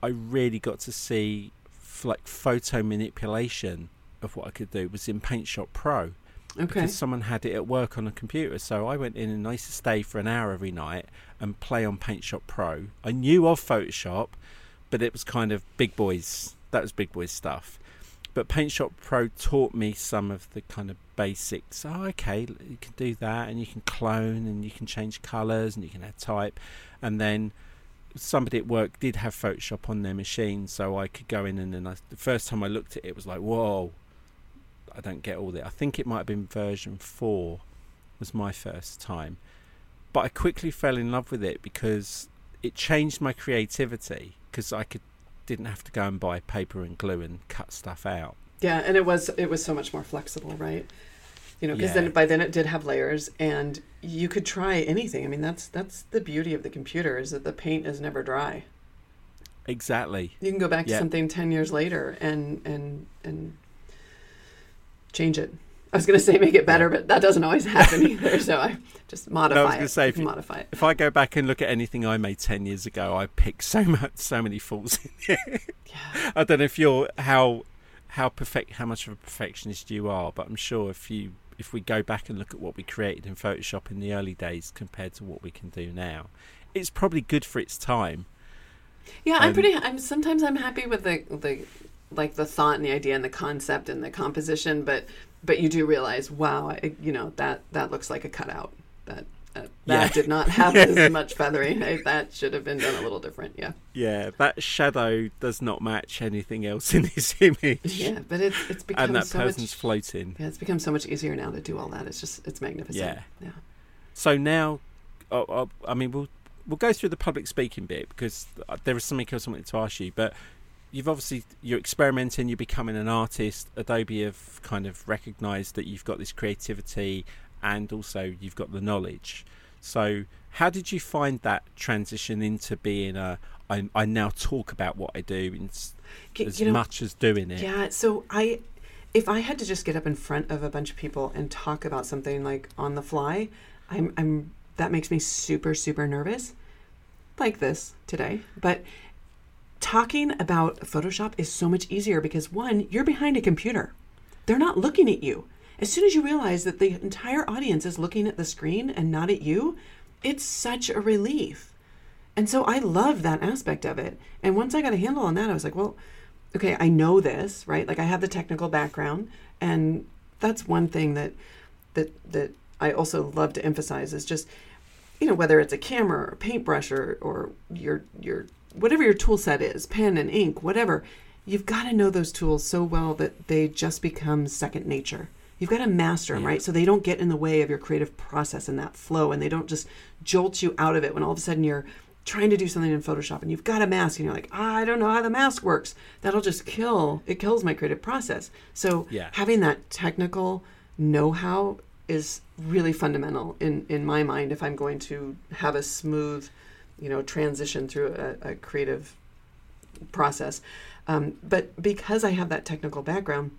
[SPEAKER 2] I really got to see like photo manipulation of what I could do was in Paint Shop Pro
[SPEAKER 3] Okay.
[SPEAKER 2] because someone had it at work on a computer. So I went in and I used to stay for an hour every night and play on Paint Shop Pro. I knew of Photoshop, but it was kind of big boys. That was big boys stuff. But Paint Shop Pro taught me some of the kind of basics. Oh, okay, you can do that, and you can clone, and you can change colours, and you can add type, and then somebody at work did have Photoshop on their machine, so I could go in and then I, the first time I looked at it, it was like, whoa, I don't get all that. I think it might have been version four was my first time, but I quickly fell in love with it because it changed my creativity because I could didn't have to go and buy paper and glue and cut stuff out.
[SPEAKER 3] Yeah, and it was it was so much more flexible, right? You know, because
[SPEAKER 2] Yeah.
[SPEAKER 3] then by then it did have layers, and you could try anything. I mean, that's that's the beauty of the computer is that the paint is never dry.
[SPEAKER 2] Exactly.
[SPEAKER 3] You can go back to something ten years later and and and change it. I was going to say make it better, but that doesn't always happen either. So I just modify
[SPEAKER 2] No, I was gonna
[SPEAKER 3] it.
[SPEAKER 2] say, if you-
[SPEAKER 3] modify it.
[SPEAKER 2] If I go back and look at anything I made ten years ago, I pick so much, so many faults in it.
[SPEAKER 3] Yeah.
[SPEAKER 2] I don't know if you're how how perfect how much of a perfectionist you are, but I'm sure if you if we go back and look at what we created in Photoshop in the early days compared to what we can do now, it's probably good for its time.
[SPEAKER 3] Yeah, I'm
[SPEAKER 2] Um,
[SPEAKER 3] pretty. I'm sometimes I'm happy with the the like the thought and the idea and the concept and the composition, but but you do realize, wow, I, you know that that looks like a cutout. That that, that
[SPEAKER 2] Yeah.
[SPEAKER 3] did not have as much feathering. I, that should have been done a little different. Yeah,
[SPEAKER 2] Yeah, that shadow does not match anything else in this image.
[SPEAKER 3] yeah, but it's it's become
[SPEAKER 2] and that
[SPEAKER 3] so
[SPEAKER 2] person's
[SPEAKER 3] much.
[SPEAKER 2] floating.
[SPEAKER 3] Yeah, it's become so much easier now to do all that. It's just it's magnificent.
[SPEAKER 2] Yeah.
[SPEAKER 3] yeah.
[SPEAKER 2] So now, uh, uh, I mean, we'll we'll go through the public speaking bit because uh, there is something else I wanted to ask you. But you've obviously you're experimenting, you're becoming an artist. Adobe have kind of recognised that you've got this creativity and also you've got the knowledge. So how did you find that transition into being a I, I now talk about what I do in, as
[SPEAKER 3] you know,
[SPEAKER 2] much as doing it?
[SPEAKER 3] Yeah, so I if I had to just get up in front of a bunch of people and talk about something like on the fly, I'm I'm that makes me super super nervous. Like this today. But talking about Photoshop is so much easier because one, you're behind a computer. They're not looking at you. As soon as you realize that the entire audience is looking at the screen and not at you, it's such a relief. And so I love that aspect of it. And once I got a handle on that, I was like, well, okay, I know this, right? Like I have the technical background, and that's one thing that that that I also love to emphasize is just, you know, whether it's a camera or a paintbrush or or your your whatever your tool set is, pen and ink, whatever, you've got to know those tools so well that they just become second nature. You've got to master them,
[SPEAKER 2] Yeah.
[SPEAKER 3] right? So they don't get in the way of your creative process and that flow, and they don't just jolt you out of it when all of a sudden you're trying to do something in Photoshop and you've got a mask and you're like, "Ah, I don't know how the mask works. That'll just kill. It kills my creative process. So
[SPEAKER 2] Yeah.
[SPEAKER 3] having that technical know-how is really fundamental in in my mind if I'm going to have a smooth, you know, transition through a, a creative process. Um, but because I have that technical background,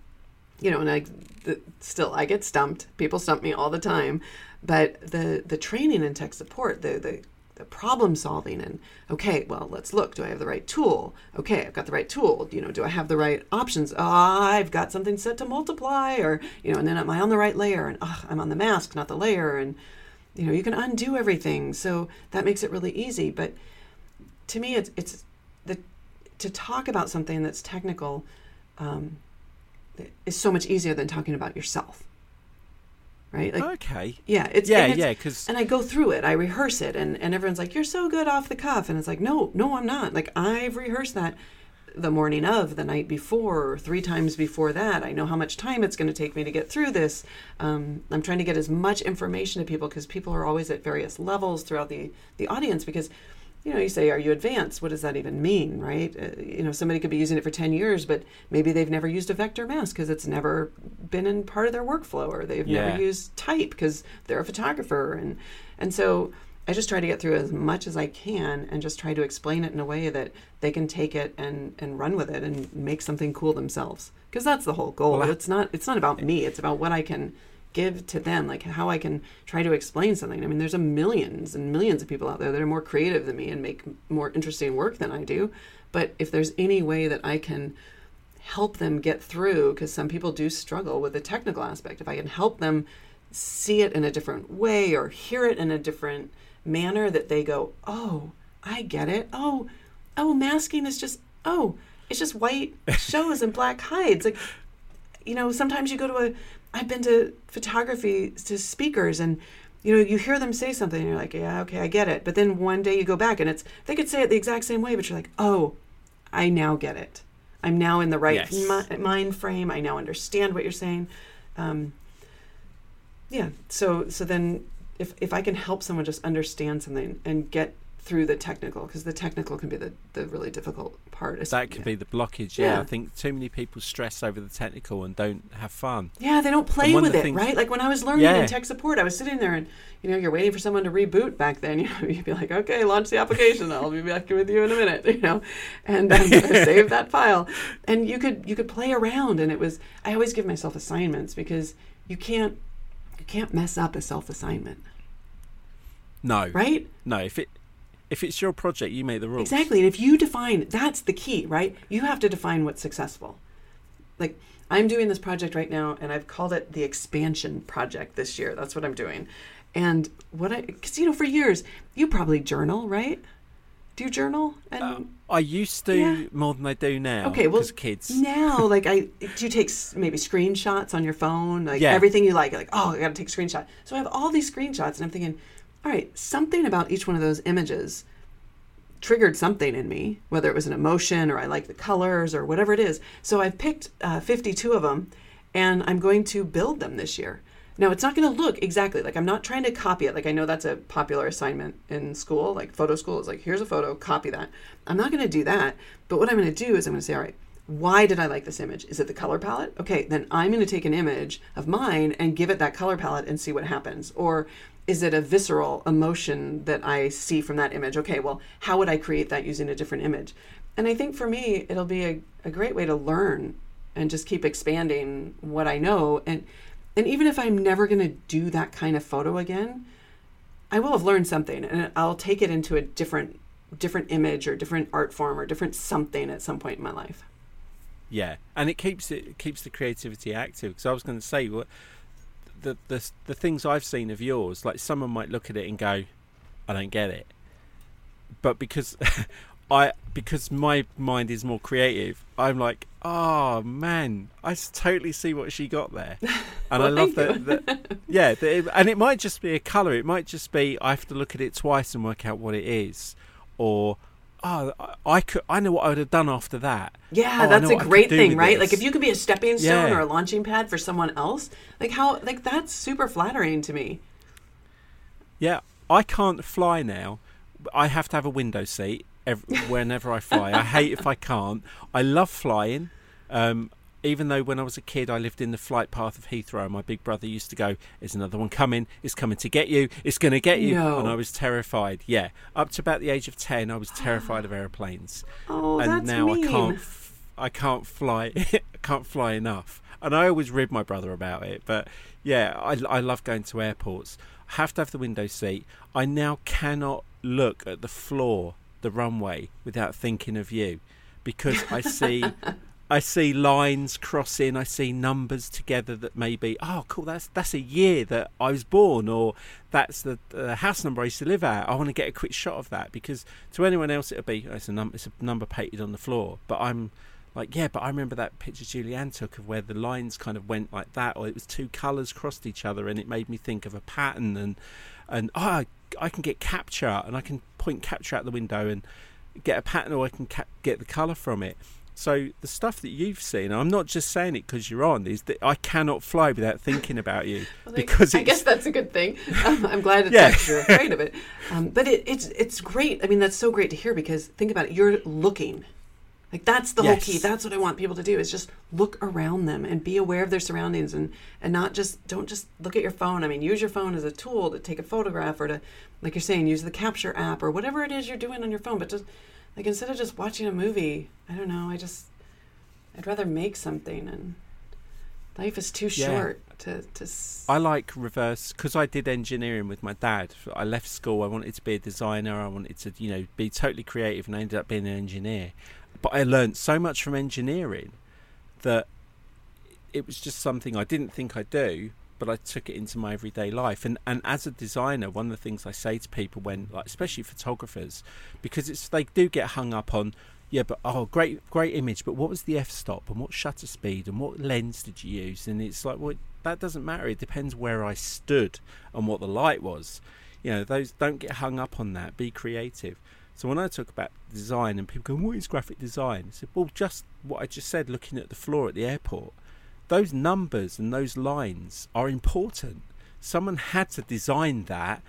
[SPEAKER 3] you know, and I the, still I get stumped. People stump me all the time, but the the training and tech support, the the the problem solving and okay, well, let's look. Do I have the right tool? Okay, I've got the right tool. You know, do I have the right options? Ah, I've got something set to multiply, or you know, and then am I on the right layer? And ah, I'm on the mask, not the layer, and you know, you can undo everything. So that makes it really easy. But to me, it's it's the to talk about something that's technical um, is so much easier than talking about yourself, right? Like,
[SPEAKER 2] okay.
[SPEAKER 3] yeah, it's
[SPEAKER 2] Yeah,
[SPEAKER 3] it's-
[SPEAKER 2] yeah, because
[SPEAKER 3] and I go through it, I rehearse it, and, and everyone's like, "You're so good off the cuff," and it's like, "No, no, I'm not. Like I've rehearsed that the morning of, the night before, or three times before that. I know how much time it's going to take me to get through this. Um, I'm trying to get as much information to people because people are always at various levels throughout the the audience because." You know, you say, "Are you advanced?" What does that even mean, right? Uh, you know, somebody could be using it for ten years, but maybe they've never used a vector mask because it's never been in part of their workflow, or they've
[SPEAKER 2] Yeah.
[SPEAKER 3] never used type because they're a photographer, and and so I just try to get through as much as I can and just try to explain it in a way that they can take it and and run with it and make something cool themselves because that's the whole goal.
[SPEAKER 2] Well,
[SPEAKER 3] it's not it's not about me. It's about what I can give to them, like how I can try to explain something. I mean, there's a millions and millions of people out there that are more creative than me and make more interesting work than I do. But if there's any way that I can help them get through, because some people do struggle with the technical aspect, if I can help them see it in a different way or hear it in a different manner, that they go, oh, I get it. Oh, oh, masking is just oh, it's just white shows and black hides. Like, you know, sometimes you go to a. I've been to photography to speakers and. You know, you hear them say something, and you're like, "Yeah, okay, I get it." But then one day you go back, and it's they could say it the exact same way, but you're like, "Oh, I now get it. I'm now in the right
[SPEAKER 2] Yes.
[SPEAKER 3] mi- mind frame. I now understand what you're saying." Um, yeah. So so then if if I can help someone just understand something and get through the technical because the technical can be the, the really difficult part. It's-
[SPEAKER 2] That could be the blockage. Yeah.
[SPEAKER 3] Yeah.
[SPEAKER 2] I think too many people stress over the technical and don't have fun.
[SPEAKER 3] Yeah, they don't play with it,
[SPEAKER 2] things-
[SPEAKER 3] right? Like when I was learning
[SPEAKER 2] Yeah.
[SPEAKER 3] in tech support, I was sitting there and you know you're waiting for someone to reboot back then. You know, you'd be like, okay, launch the application. I'll be back with you in a minute. You know, and um, save that file. And you could you could play around, and it was. I always give myself assignments because you can't you can't mess up a self assignment,
[SPEAKER 2] No.
[SPEAKER 3] right?
[SPEAKER 2] No. If it if it's your project, you make the rules.
[SPEAKER 3] Exactly. And if you define, that's the key, right? You have to define what's successful. Like, I'm doing this project right now, and I've called it the expansion project this year. That's what I'm doing. And what I, because, you know, for years, you probably journal, right? Do you journal? And
[SPEAKER 2] Um, I used to
[SPEAKER 3] Yeah.
[SPEAKER 2] more than I do now.
[SPEAKER 3] Okay, well,
[SPEAKER 2] kids.
[SPEAKER 3] now, like, I do take maybe screenshots on your phone, like
[SPEAKER 2] Yeah.
[SPEAKER 3] everything you like, like, oh, I got to take a screenshot. So I have all these screenshots, and I'm thinking, all right, something about each one of those images triggered something in me, whether it was an emotion or I like the colors or whatever it is. So I've picked uh, 52 of them, and I'm going to build them this year. Now it's not going to look exactly like I'm not trying to copy it. Like I know that's a popular assignment in school, like photo school is like here's a photo, copy that. I'm not going to do that. But what I'm going to do is I'm going to say, all right, why did I like this image? Is it the color palette? Okay, then I'm going to take an image of mine and give it that color palette and see what happens. Or is it a visceral emotion that I see from that image? Okay, well, how would I create that using a different image? And I think for me, it'll be a, a great way to learn and just keep expanding what I know. And and even if I'm never going to do that kind of photo again, I will have learned something, and I'll take it into a different different image or different art form or different something at some point in my life.
[SPEAKER 2] Yeah, and it keeps it, keeps the creativity active. Because I was going to say, what the the the things I've seen of yours, like someone might look at it and go, "I don't get it," but because I because my mind is more creative, I'm like, "Oh man, I totally see what she got there," and I love that. that yeah, that it- and it might just be a color. It might just be I have to look at it twice and work out what it is, or. Oh, I- could. I know what I would have done after that.
[SPEAKER 3] Yeah,
[SPEAKER 2] Oh,
[SPEAKER 3] that's a
[SPEAKER 2] what I could
[SPEAKER 3] great thing, right?
[SPEAKER 2] this.
[SPEAKER 3] Like if you could be a stepping stone
[SPEAKER 2] Yeah.
[SPEAKER 3] or a launching pad for someone else, like how like that's super flattering to me.
[SPEAKER 2] Yeah, I can't fly now. I have to have a window seat ev whenever I fly. I hate if I can't. I love flying. Um, even though when I was a kid, I lived in the flight path of Heathrow, and my big brother used to go, "There's another one coming. It's coming to get you. It's going to get you."
[SPEAKER 3] No.
[SPEAKER 2] And I was terrified. Yeah, up to about the age of ten, I was terrified of airplanes.
[SPEAKER 3] Oh,
[SPEAKER 2] and
[SPEAKER 3] that's
[SPEAKER 2] now
[SPEAKER 3] mean.
[SPEAKER 2] I can't. F- I can't fly. I can't fly enough. And I always rib my brother about it. But yeah, I, I love going to airports. I have to have the window seat. I now cannot look at the floor, the runway, without thinking of you, because I see. I see lines crossing. I see numbers together that maybe oh, cool. That's that's a year that I was born, or that's the uh, house number I used to live at. I want to get a quick shot of that because to anyone else it'll be oh, it's a num- it's a number painted on the floor. But I'm like, yeah, but I remember that picture Julianne took of where the lines kind of went like that, or it was two colours crossed each other, and it made me think of a pattern and and oh, I, can get capture and I can point capture out the window and get a pattern, or I can cap- get the colour from it. So the stuff that you've seen, I'm not just saying it because you're on. Is that I cannot fly without thinking about you
[SPEAKER 3] Well,
[SPEAKER 2] because
[SPEAKER 3] I guess that's a good thing. Um, I'm glad it's
[SPEAKER 2] Yeah.
[SPEAKER 3] you're afraid of it. Um, but it, it's it's great. I mean, that's so great to hear because think about it. You're looking. Like that's the whole key. That's what I want people to do is just look around them and be aware of their surroundings and and not just don't just look at your phone. I mean, use your phone as a tool to take a photograph or to like you're saying, use the capture app or whatever it is you're doing on your phone. But just like instead of just watching a movie, I don't know. I just I'd rather make something, and life is too
[SPEAKER 2] Yeah.
[SPEAKER 3] short to to. s-
[SPEAKER 2] I like reverse because I did engineering with my dad. I left school. I wanted to be a designer. I wanted to, you know, be totally creative, and I ended up being an engineer. But I learned so much from engineering that it was just something I didn't think I'd do, but I took it into my everyday life. And and as a designer, one of the things I say to people when, like, especially photographers, because it's they do get hung up on. Yeah, but oh, great, great image. But what was the f-stop and what shutter speed and what lens did you use? And it's like, well, that doesn't matter. It depends where I stood and what the light was. You know, those don't get hung up on that. Be creative. So when I talk about design and people go, "What is graphic design?" I said, "Well, just what I just said. Looking at the floor at the airport, those numbers and those lines are important. Someone had to design that.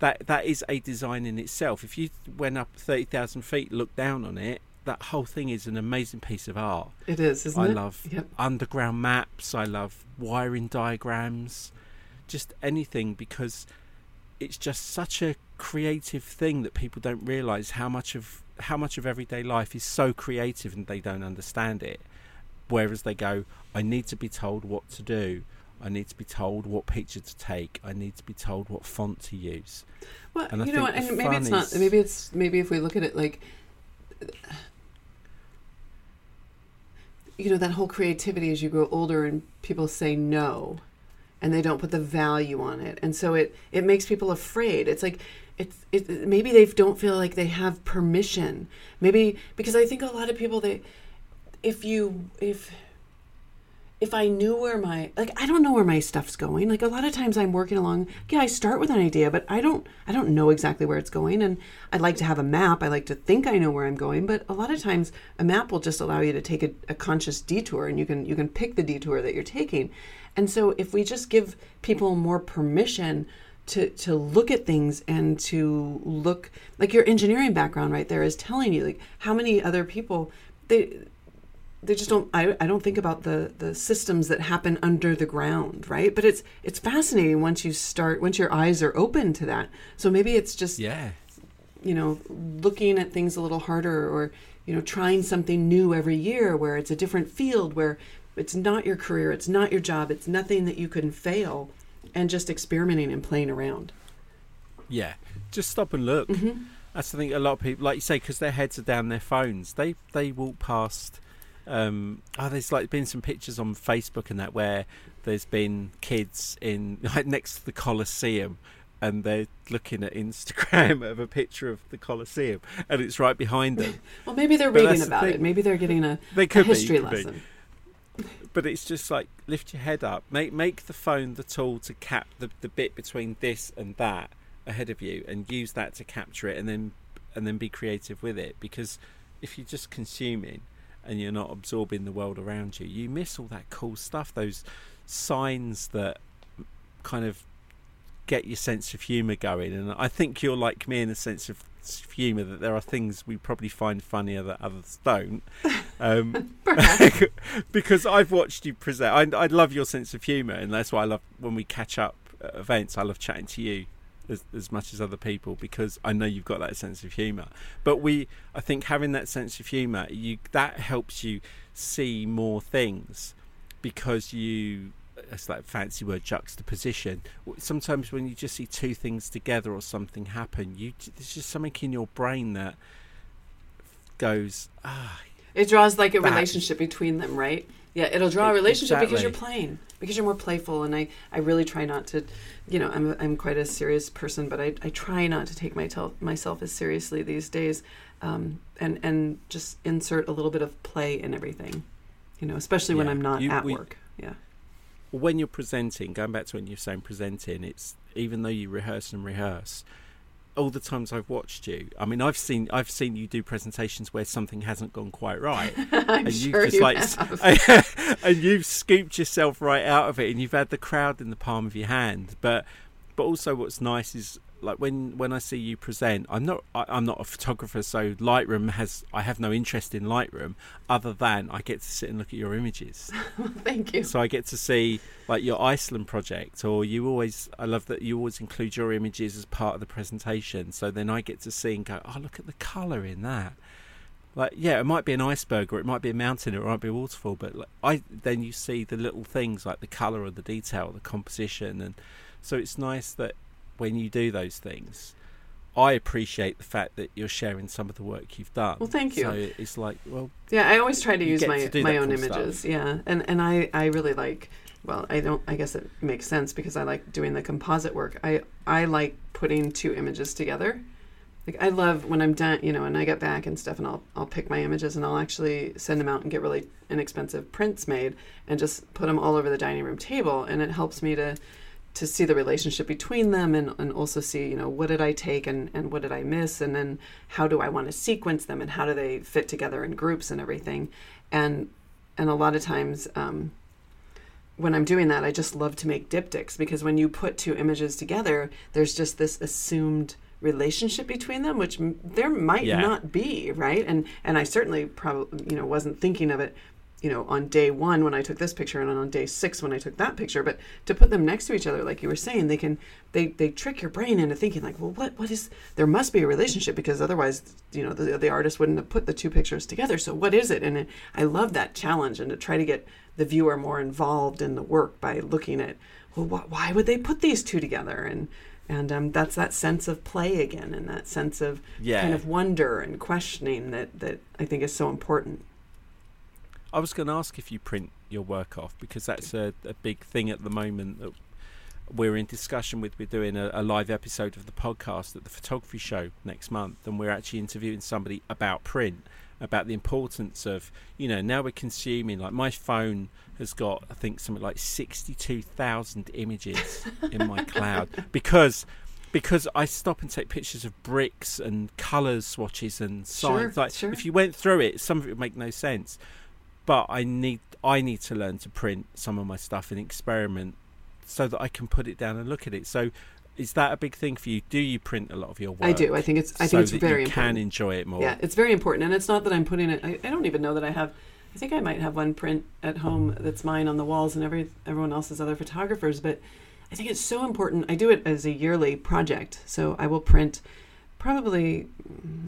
[SPEAKER 2] That that is a design in itself. If you went up thirty thousand feet, look down on it, that whole thing is an amazing piece of art.
[SPEAKER 3] It is, isn't
[SPEAKER 2] I
[SPEAKER 3] it?
[SPEAKER 2] I love
[SPEAKER 3] Yep.
[SPEAKER 2] underground maps. I love wiring diagrams, just anything because it's just such a creative thing that people don't realize how much of how much of everyday life is so creative and they don't understand it. Whereas they go, I need to be told what to do. I need to be told what picture to take. I need to be told what font to use.
[SPEAKER 3] Well,
[SPEAKER 2] And
[SPEAKER 3] you know, what, and maybe it's not. Maybe it's maybe if we look at it like, you know, that whole creativity as you grow older and people say no, and they don't put the value on it, and so it it makes people afraid. It's like. It's, it, maybe they don't feel like they have permission. Maybe because I think a lot of people they, if you if if I knew where my like I don't know where my stuff's going. Like a lot of times I'm working along, yeah, I start with an idea, but I don't I don't know exactly where it's going and I'd like to have a map. I like to think I know where I'm going, but a lot of times a map will just allow you to take a, a conscious detour and you can you can pick the detour that you're taking. And so if we just give people more permission to, to look at things and to look like your engineering background right there is telling you like how many other people they they just don't I, I don't think about the the systems that happen under the ground right but it's it's fascinating once you start once your eyes are open to that so maybe it's just
[SPEAKER 2] Yeah.
[SPEAKER 3] you know looking at things a little harder or you know trying something new every year where it's a different field where it's not your career it's not your job it's nothing that you can fail and just experimenting and playing around
[SPEAKER 2] Yeah, just stop and look.
[SPEAKER 3] Mm-hmm.
[SPEAKER 2] That's the thing. A lot of people, like you say, because their heads are down their phones, they they walk past. Um, oh, there's like been some pictures on Facebook and that where there's been kids in like next to the Colosseum, and they're looking at Instagram of a picture of the Colosseum, and it's right behind them.
[SPEAKER 3] well maybe they're
[SPEAKER 2] But
[SPEAKER 3] reading
[SPEAKER 2] that's the
[SPEAKER 3] about it maybe they're getting a,
[SPEAKER 2] They
[SPEAKER 3] a
[SPEAKER 2] could be,
[SPEAKER 3] history
[SPEAKER 2] be.
[SPEAKER 3] lesson
[SPEAKER 2] but it's just like lift your head up. Make make the phone the tool to cap the, the bit between this and that ahead of you and use that to capture it and then and then be creative with it. Because if you're just consuming and you're not absorbing the world around you you miss all that cool stuff those signs that kind of get your sense of humor going. And i think you're like me in the sense of humor that there are things we probably find funnier that others don't um, because I've watched you present. I, I love your sense of humour, and that's why I love when we catch up at events. I love chatting to you as, as much as other people because I know you've got that sense of humour. But we, I think, having that sense of humour, you that helps you see more things because you. It's like fancy word juxtaposition. Sometimes when you just see two things together or something happen, you there's just something in your brain that goes, ah,
[SPEAKER 3] It draws like a
[SPEAKER 2] That-
[SPEAKER 3] relationship between them, right? Yeah, it'll draw a relationship because you're playing, because you're more playful, and I, I really try not to, you know, I'm, I'm quite a serious person, but I, I try not to take my tel- myself as seriously these days, um, and and just insert a little bit of play in everything, you know, especially when I'm not
[SPEAKER 2] You-
[SPEAKER 3] at
[SPEAKER 2] we-
[SPEAKER 3] work. Yeah,
[SPEAKER 2] when you're presenting, going back to when you're saying presenting, it's even though you rehearse and rehearse, all the times I've watched you, I mean, I've seen I've seen you do presentations where something hasn't gone quite right,
[SPEAKER 3] I'm
[SPEAKER 2] and you've just
[SPEAKER 3] you
[SPEAKER 2] like, and you've scooped yourself right out of it, and you've had the crowd in the palm of your hand. But but also, what's nice is like when when I see you present, I'm not I, I'm not a photographer, so Lightroom has I have no interest in Lightroom other than I get to sit and look at your images.
[SPEAKER 3] Thank you.
[SPEAKER 2] So I get to see like your Iceland project, or you always. I love that you always include your images as part of the presentation. So then I get to see and go, oh, look at the color in that. like yeah, it might be an iceberg or it might be a mountain or it might be a waterfall, but like, I then you see the little things like the color or the detail, or the composition, and so it's nice that when you do those things. I appreciate the fact that you're sharing some of the work you've done.
[SPEAKER 3] Well, thank you.
[SPEAKER 2] So it's like, well,
[SPEAKER 3] Yeah, I always try to use my
[SPEAKER 2] to
[SPEAKER 3] my own
[SPEAKER 2] cool stuff.
[SPEAKER 3] images. Yeah, and and I I really like. Well, I don't. I guess it makes sense because I like doing the composite work. I I like putting two images together. Like I love when I'm done, you know, and I get back and stuff, and I'll I'll pick my images and I'll actually send them out and get really inexpensive prints made and just put them all over the dining room table, and it helps me to to see the relationship between them and, and also see you know what did i take and, and what did i miss? And then how do i want to sequence them and how do they fit together in groups and everything? And and a lot of times um, when i'm doing that i just love to make diptychs because when you put two images together there's just this assumed relationship between them which m- there might
[SPEAKER 2] Yeah.
[SPEAKER 3] not be right? And and i certainly probably you know wasn't thinking of it you know, on day one when I took this picture and on day six when I took that picture. But to put them next to each other, like you were saying, they can they they trick your brain into thinking like, well, what what is there must be a relationship because otherwise, you know, the the artist wouldn't have put the two pictures together. So what is it? And it, I love that challenge and to try to get the viewer more involved in the work by looking at, well, wh- why would they put these two together and and um, that's that sense of play again, and that sense of
[SPEAKER 2] Yeah.
[SPEAKER 3] kind of wonder and questioning that that I think is so important.
[SPEAKER 2] I was going to ask if you print your work off because that's a, a big thing at the moment that we're in discussion with. We're doing a, a live episode of the podcast at the photography show next month, and we're actually interviewing somebody about print, about the importance of you know now we're consuming like my phone has got I think something like sixty-two thousand images in my cloud because. Because I stop and take pictures of bricks and colours swatches and
[SPEAKER 3] Sure,
[SPEAKER 2] signs. like
[SPEAKER 3] sure.
[SPEAKER 2] if you went through it, some of it would make no sense but I need I need to learn to print some of my stuff and experiment so that I can put it down and look at it. So is that a big thing for you? Do you print a lot of your work?
[SPEAKER 3] I do. I think it's I
[SPEAKER 2] so
[SPEAKER 3] think it's
[SPEAKER 2] that
[SPEAKER 3] very
[SPEAKER 2] you
[SPEAKER 3] important.
[SPEAKER 2] can enjoy it more.
[SPEAKER 3] Yeah, it's very important, and it's not that I'm putting it. I, I don't even know that I have. I think I might have one print at home that's mine on the walls, and every everyone else's other photographers. But I think it's so important. I do it as a yearly project, so I will print probably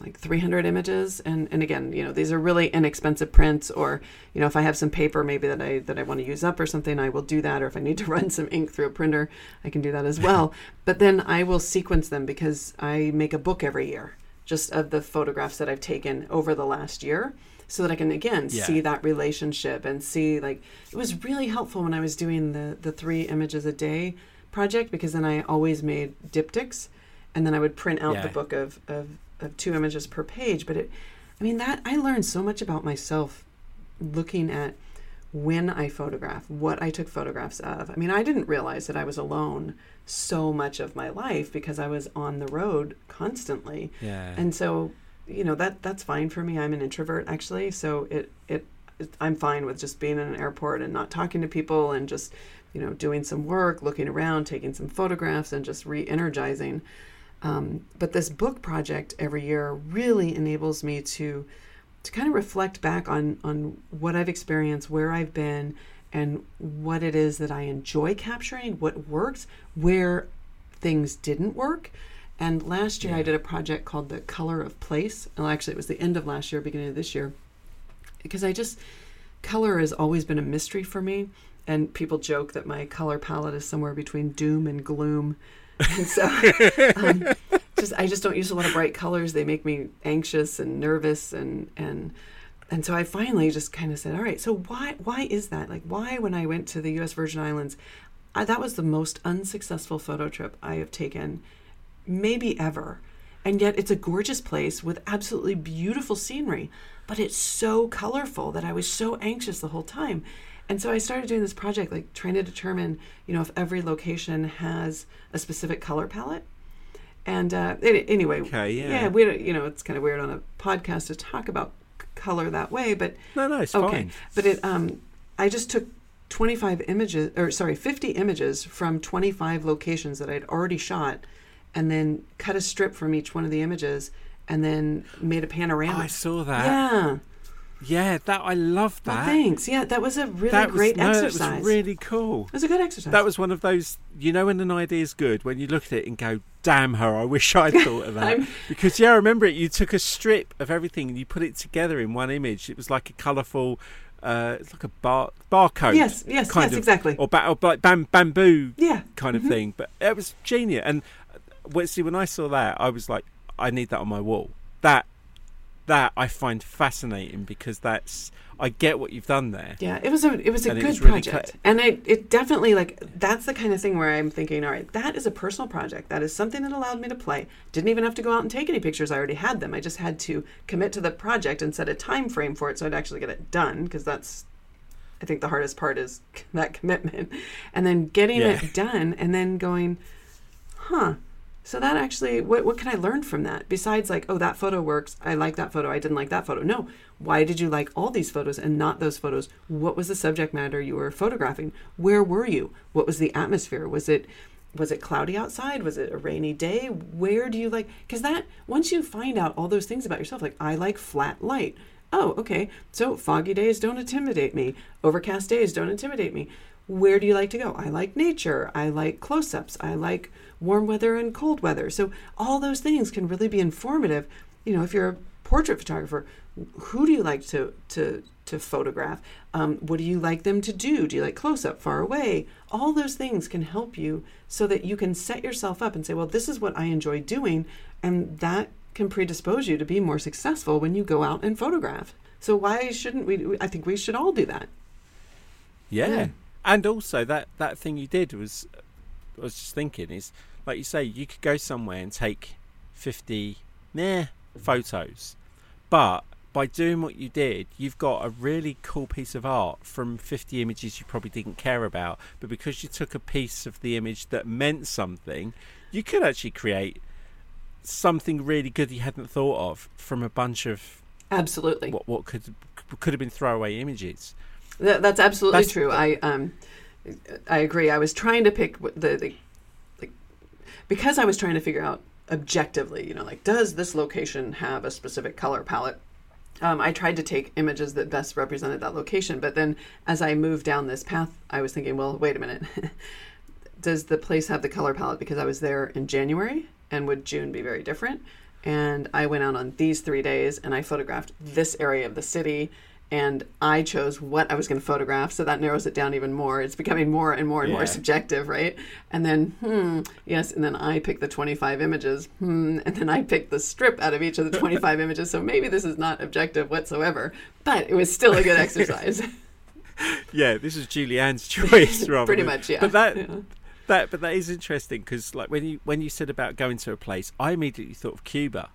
[SPEAKER 3] like 300 images. And and again you know these are really inexpensive prints or you know if i have some paper maybe that i that i want to use up or something i will do that. Or if i need to run some ink through a printer i can do that as well. But then i will sequence them because i make a book every year just of the photographs that i've taken over the last year so that i can again
[SPEAKER 2] Yeah.
[SPEAKER 3] see that relationship and see like it was really helpful when i was doing the the three images a day project because then i always made diptychs and then I would print out the book of, of, of two images per page. But it, I mean, that I learned so much about myself looking at when I photograph, what I took photographs of. I mean, I didn't realize that I was alone so much of my life because I was on the road constantly.
[SPEAKER 2] Yeah.
[SPEAKER 3] And so, you know, that that's fine for me. I'm an introvert actually, so it it, it I'm fine with just being in an airport and not talking to people and just, you know, doing some work, looking around, taking some photographs and just re-energizing. Um, but this book project every year really enables me to to kind of reflect back on on what I've experienced, where I've been, and what it is that I enjoy capturing, what works, where things didn't work. And last year I did a project called The Color of Place. Well, actually, it was the end of last year, beginning of this year, because I just color has always been a mystery for me. And people joke that my color palette is somewhere between doom and gloom. And so, um, just I just don't use a lot of bright colors. They make me anxious and nervous, and and and so I finally just kind of said, all right, so why why is that? Like, why when I went to the U.S. Virgin Islands, I, that was the most unsuccessful photo trip I have taken, maybe ever. And yet it's a gorgeous place with absolutely beautiful scenery, but it's so colorful that I was so anxious the whole time. And so I started doing this project, like trying to determine, you know, if every location has a specific color palette. And uh, any- anyway,
[SPEAKER 2] Okay, yeah.
[SPEAKER 3] yeah, we don't- you know, it's kind of weird on a podcast to talk about color that way, but
[SPEAKER 2] no, no, it's
[SPEAKER 3] okay.
[SPEAKER 2] fine.
[SPEAKER 3] But it, um, I just took 25 images, or sorry, 50 images from 25 locations that I'd already shot, and then cut a strip from each one of the images, and then made a
[SPEAKER 2] Oh,
[SPEAKER 3] panorama.
[SPEAKER 2] I saw that.
[SPEAKER 3] yeah.
[SPEAKER 2] Yeah, that I love that.
[SPEAKER 3] thanks. Yeah, that was a really
[SPEAKER 2] that was,
[SPEAKER 3] great
[SPEAKER 2] no,
[SPEAKER 3] exercise.
[SPEAKER 2] That was really cool.
[SPEAKER 3] It was a good exercise.
[SPEAKER 2] That was one of those, you know, when an idea is good, when you look at it and go, damn her! I wish I'd thought of that because yeah, I remember it. You took a strip of everything and you put it together in one image. It was like a colourful. Uh, it's like a bar barcode.
[SPEAKER 3] Yes, yes,
[SPEAKER 2] kind
[SPEAKER 3] yes,
[SPEAKER 2] of,
[SPEAKER 3] exactly.
[SPEAKER 2] Or, ba- or like bam- bamboo
[SPEAKER 3] Yeah.
[SPEAKER 2] kind of
[SPEAKER 3] Mhm.
[SPEAKER 2] thing. But it was genius. And uh, see, when I saw that, I was like, I need that on my wall. That that I find fascinating because that's I get what you've done there.
[SPEAKER 3] Yeah, it was a it was a
[SPEAKER 2] And
[SPEAKER 3] good
[SPEAKER 2] was really
[SPEAKER 3] project, and it it definitely like that's the kind of thing where I'm thinking, all right, that is a personal project. That is something that allowed me to play. Didn't even have to go out and take any pictures. I already had them. I just had to commit to the project and set a time frame for it, so I'd actually get it done. Because that's, I think the hardest part is that commitment, and then getting
[SPEAKER 2] Yeah.
[SPEAKER 3] it done, and then going, huh. So that actually, what what can I learn from that? Besides, like, oh, that photo works. I like that photo. I didn't like that photo. No, why did you like all these photos and not those photos? What was the subject matter you were photographing? Where were you? What was the atmosphere? Was it was it cloudy outside? Was it a rainy day? Where do you like? Because that once you find out all those things about yourself, like I like flat light. Oh, okay. So foggy days don't intimidate me. Overcast days don't intimidate me. Where do you like to go? I like nature. I like close ups. I like warm weather and cold weather. So all those things can really be informative. You know, if you're a portrait photographer, who do you like to to to photograph? Um, what do you like them to do? Do you like close up, far away? All those things can help you so that you can set yourself up and say, well, this is what I enjoy doing, and that can predispose you to be more successful when you go out and photograph. So why shouldn't we? I think we should all do that.
[SPEAKER 2] Yeah.
[SPEAKER 3] Yeah.
[SPEAKER 2] And also that that thing you did was I was just thinking is like you say you could go somewhere and take 50 meh photos. But by doing what you did, you've got a really cool piece of art from 50 images you probably didn't care about, but because you took a piece of the image that meant something, you could actually create something really good you hadn't thought of from a bunch of
[SPEAKER 3] Absolutely.
[SPEAKER 2] what what could could have been throwaway images.
[SPEAKER 3] That, that's absolutely
[SPEAKER 2] That's-
[SPEAKER 3] true. I um, I agree. I was trying to pick the, the because I was trying to figure out objectively, you know, like does this location have a specific color palette? Um, I tried to take images that best represented that location, but then as I moved down this path, I was thinking, well, wait a minute. does the place have the color palette? Because I was there in January, and would June be very different? And I went out on these three days and I photographed this area of the city and I chose what I was going to photograph, so that narrows it down even more. It's becoming more and more and more subjective, right? And then, hmm, yes, and then I pick the 25 images, hmm, and then I pick the strip out of each of the 25 images. So maybe this is not objective whatsoever, but it was still a good exercise.
[SPEAKER 2] Yeah, this is Julianne's choice, rather.
[SPEAKER 3] Pretty
[SPEAKER 2] than-
[SPEAKER 3] much, yeah.
[SPEAKER 2] But that
[SPEAKER 3] Yeah.
[SPEAKER 2] that but that is interesting because like when you when you said about going to a place, I immediately thought of Cuba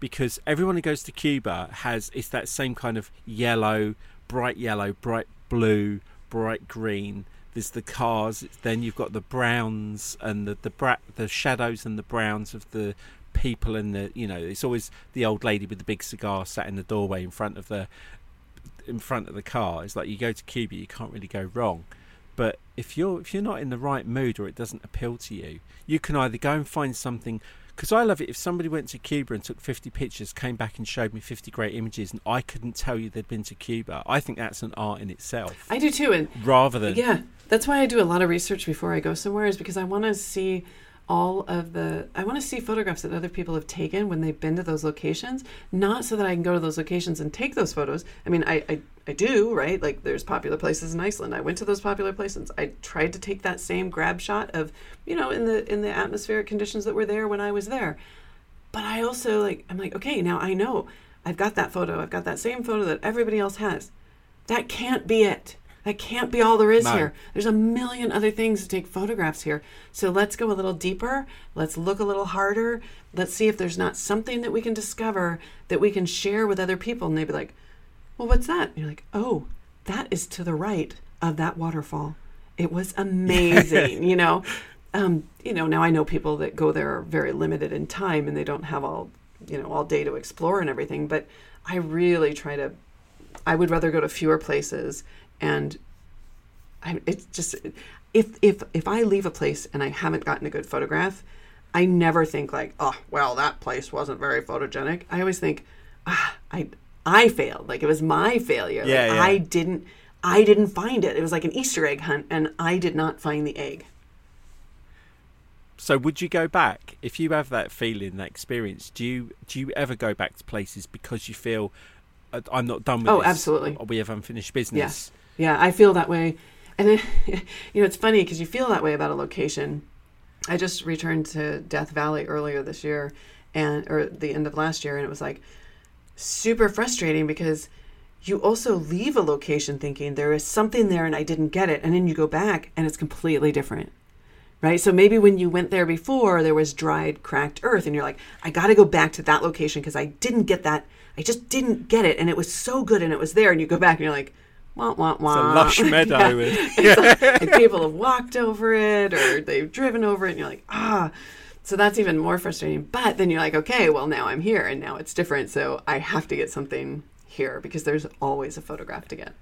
[SPEAKER 2] because everyone who goes to Cuba has it's that same kind of yellow, bright yellow, bright blue, bright green. There's the cars. Then you've got the browns and the the bra- the shadows and the browns of the people and the you know it's always the old lady with the big cigar sat in the doorway in front of the in front of the car. It's like you go to Cuba, you can't really go wrong. But if you're if you're not in the right mood or it doesn't appeal to you, you can either go and find something. Because I love it if somebody went to Cuba and took 50 pictures, came back and showed me 50 great images, and I couldn't tell you they'd been to Cuba. I think that's an art in itself,
[SPEAKER 3] I do too. And
[SPEAKER 2] rather than
[SPEAKER 3] Yeah, that's why I do a lot of research before I go somewhere, is because I want to see all of the. I want to see photographs that other people have taken when they've been to those locations, not so that I can go to those locations and take those photos. I mean, I, I, I do, right? Like, there's popular places in Iceland. I went to those popular places. I tried to take that same grab shot of, you know, in the in the atmospheric conditions that were there when I was there. But I also like, I'm like, okay, now I know I've got that photo. I've got that same photo that everybody else has. That can't be it. That can't be all there is
[SPEAKER 2] No.
[SPEAKER 3] here. There's a million other things to take photographs here. So let's go a little deeper. Let's look a little harder. Let's see if there's not something that we can discover that we can share with other people. And they'd be like, well, what's that? And you're like, oh, that is to the right of that waterfall. It was amazing, you know. Um, you know, now I know people that go there are very limited in time and they don't have all, you know, all day to explore and everything. But I really try to. I would rather go to fewer places and I, it's just if if if I leave a place and I haven't gotten a good photograph, I never think like, oh, well, that place wasn't very photogenic. I always think, ah, I I failed. Like it was my failure. Like,
[SPEAKER 2] Yeah, yeah.
[SPEAKER 3] I didn't I didn't find it. It was like an Easter egg hunt, and I did not find the egg.
[SPEAKER 2] So would you go back if you have that feeling, that experience? Do you do you ever go back to places because you feel "Uh, I'm not done with
[SPEAKER 3] Oh,
[SPEAKER 2] this?
[SPEAKER 3] absolutely.
[SPEAKER 2] Or we have unfinished business.
[SPEAKER 3] Yes. Yeah, I feel that way. And then, you know, it's funny because you feel that way about a location. I just returned to Death Valley earlier this year and or the end of last year and it was like super frustrating because you also leave a location thinking there is something there and I didn't get it and then you go back and it's completely different. Right? So maybe when you went there before there was dried cracked earth and you're like I got to go back to that location because I didn't get that I just didn't get it and it was so good and it was there and you go back and you're like wah wah wah.
[SPEAKER 2] lush meadow
[SPEAKER 3] Yeah. It's like- and people have walked over it or they've driven over it and you're like, ah. So that's even more frustrating. But then you're like, okay, well, now I'm here and now it's different. So I have to get something here because there's always a photograph to get.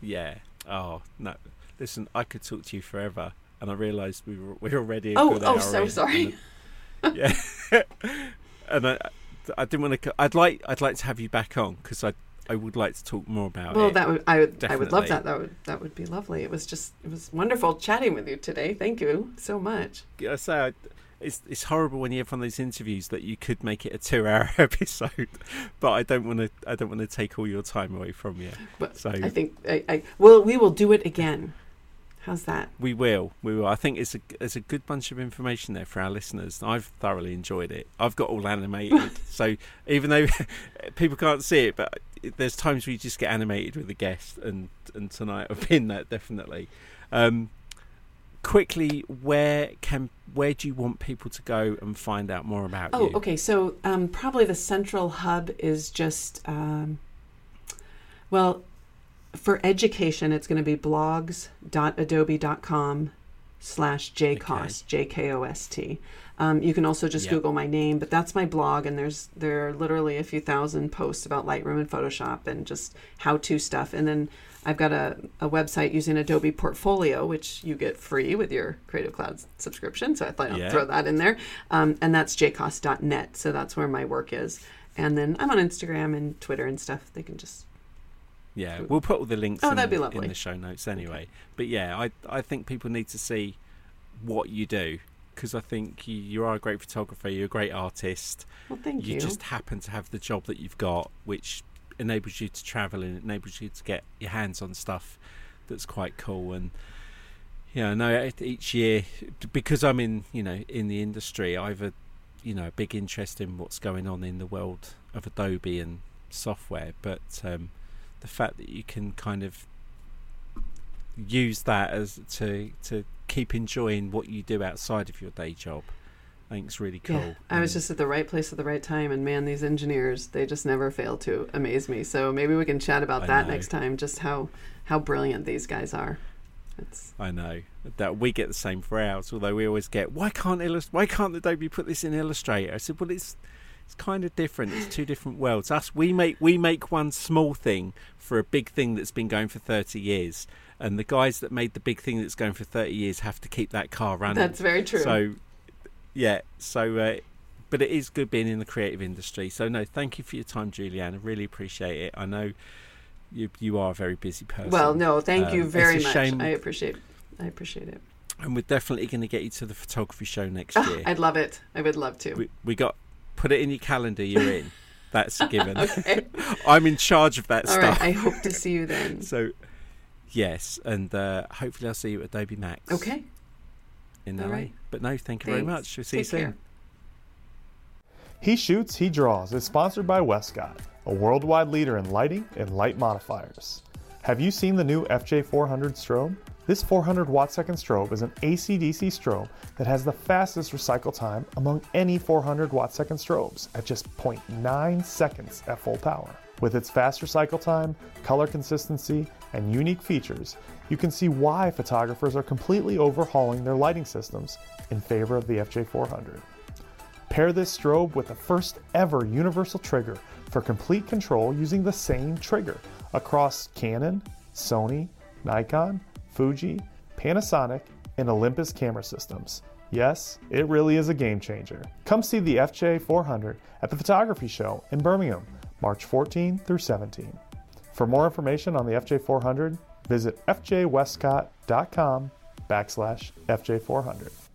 [SPEAKER 2] Yeah. Oh no. Listen, I could talk to you forever, and I realised we were we're already. a
[SPEAKER 3] Oh, oh, so
[SPEAKER 2] in,
[SPEAKER 3] sorry.
[SPEAKER 2] and- yeah. and I, I didn't want to. I'd like I'd like to have you back on because I I would like to talk more about
[SPEAKER 3] Well,
[SPEAKER 2] it.
[SPEAKER 3] that would I would I would love that. That would that would be lovely. It was just it was wonderful chatting with you today. Thank you so much.
[SPEAKER 2] I say it's it's horrible when you have one of those interviews that you could make it a two-hour episode, but I don't want to I don't want to take all your time away from you.
[SPEAKER 3] But
[SPEAKER 2] So
[SPEAKER 3] I think I, I well we will do it again. How's that?
[SPEAKER 2] we will, we will. I think it's a it's a good bunch of information there for our listeners. I've thoroughly enjoyed it. I've got all animated, so even though people can't see it, but there's times where you just get animated with the guest, and and tonight I've been that definitely. Um, quickly, where can where do you want people to go and find out more about
[SPEAKER 3] Oh,
[SPEAKER 2] you?
[SPEAKER 3] okay. So um, probably the central hub is just, um, well, for education, it's going to be blogs.adobe.com slash jkost, J-K-O-S-T. Um, you can also just
[SPEAKER 2] Yeah.
[SPEAKER 3] Google my name, but that's my blog, and there's there are literally a few thousand posts about Lightroom and Photoshop and just how-to stuff. And then I've got a, a website using Adobe Portfolio, which you get free with your Creative Cloud subscription. So I thought
[SPEAKER 2] Yeah.
[SPEAKER 3] I'd throw that in there. Um, and that's jkost.net. So that's where my work is. And then I'm on Instagram and Twitter and stuff. They can just.
[SPEAKER 2] Yeah, we'll put all the links
[SPEAKER 3] Oh,
[SPEAKER 2] in,
[SPEAKER 3] that'd be
[SPEAKER 2] in the show notes anyway. But yeah, I I think people need to see what you do because I think you, you are a great photographer. You're a great artist.
[SPEAKER 3] Well, thank you.
[SPEAKER 2] you just happen to have the job that you've got, which enables you to travel and enables you to get your hands on stuff that's quite cool. And yeah, I know e- each year because I'm in you know in the industry, I've a you know a big interest in what's going on in the world of Adobe and software, but um, the fact that you can kind of use that as to to keep enjoying what you do outside of your day job. I think it's really cool.
[SPEAKER 3] Yeah, I was just at the right place at the right time, and man, these engineers, they just never fail to amaze me. So maybe we can chat about
[SPEAKER 2] I
[SPEAKER 3] that
[SPEAKER 2] know.
[SPEAKER 3] next time, just how, how brilliant these guys are. It's,
[SPEAKER 2] I know that we get the same for ours. Although we always get, why can't Illust- Why can't Adobe put this in Illustrator? I said, well, it's it's kind of different. It's two different worlds. Us, we make we make one small thing for a big thing that's been going for thirty years, and the guys that made the big thing that's going for thirty years have to keep that car running.
[SPEAKER 3] that's very true.
[SPEAKER 2] So, yeah. So, uh, but it is good being in the creative industry. So, no, thank you for your time, Julieanne. I really appreciate it. I know you you are a very busy person.
[SPEAKER 3] well, no, thank you
[SPEAKER 2] Um,
[SPEAKER 3] very much.
[SPEAKER 2] shame-
[SPEAKER 3] I appreciate, I appreciate it.
[SPEAKER 2] and we're definitely going to get you to the photography show next
[SPEAKER 3] Ah,
[SPEAKER 2] year.
[SPEAKER 3] I'd love it. I would love to.
[SPEAKER 2] we, we got put it in your calendar. You're in. That's a given.
[SPEAKER 3] okay.
[SPEAKER 2] I'm in charge of that
[SPEAKER 3] All
[SPEAKER 2] stuff.
[SPEAKER 3] right. I hope to see you then.
[SPEAKER 2] So, yes, and uh, hopefully I'll see you at Adobe Max.
[SPEAKER 3] Okay.
[SPEAKER 2] In
[SPEAKER 3] All
[SPEAKER 2] LA.
[SPEAKER 3] right.
[SPEAKER 2] But no, thank you very much. We'll see you soon.
[SPEAKER 3] care.
[SPEAKER 4] He Shoots, He Draws is sponsored by Westcott, a worldwide leader in lighting and light modifiers. Have you seen the new FJ400 strobe? This 400 watt second strobe is an AC/DC strobe that has the fastest recycle time among any 400 watt second strobes at just 0.9 seconds at full power. With its fast recycle time, color consistency, and unique features, you can see why photographers are completely overhauling their lighting systems in favor of the FJ400. Pair this strobe with the first ever universal trigger for complete control using the same trigger across Canon, Sony, Nikon, Fuji, Panasonic, and Olympus camera systems. Yes, it really is a game changer. Come see the FJ400 at the Photography Show in Birmingham, March 14 through 17. For more information on the FJ400, visit fjwestcott.com backslash FJ400.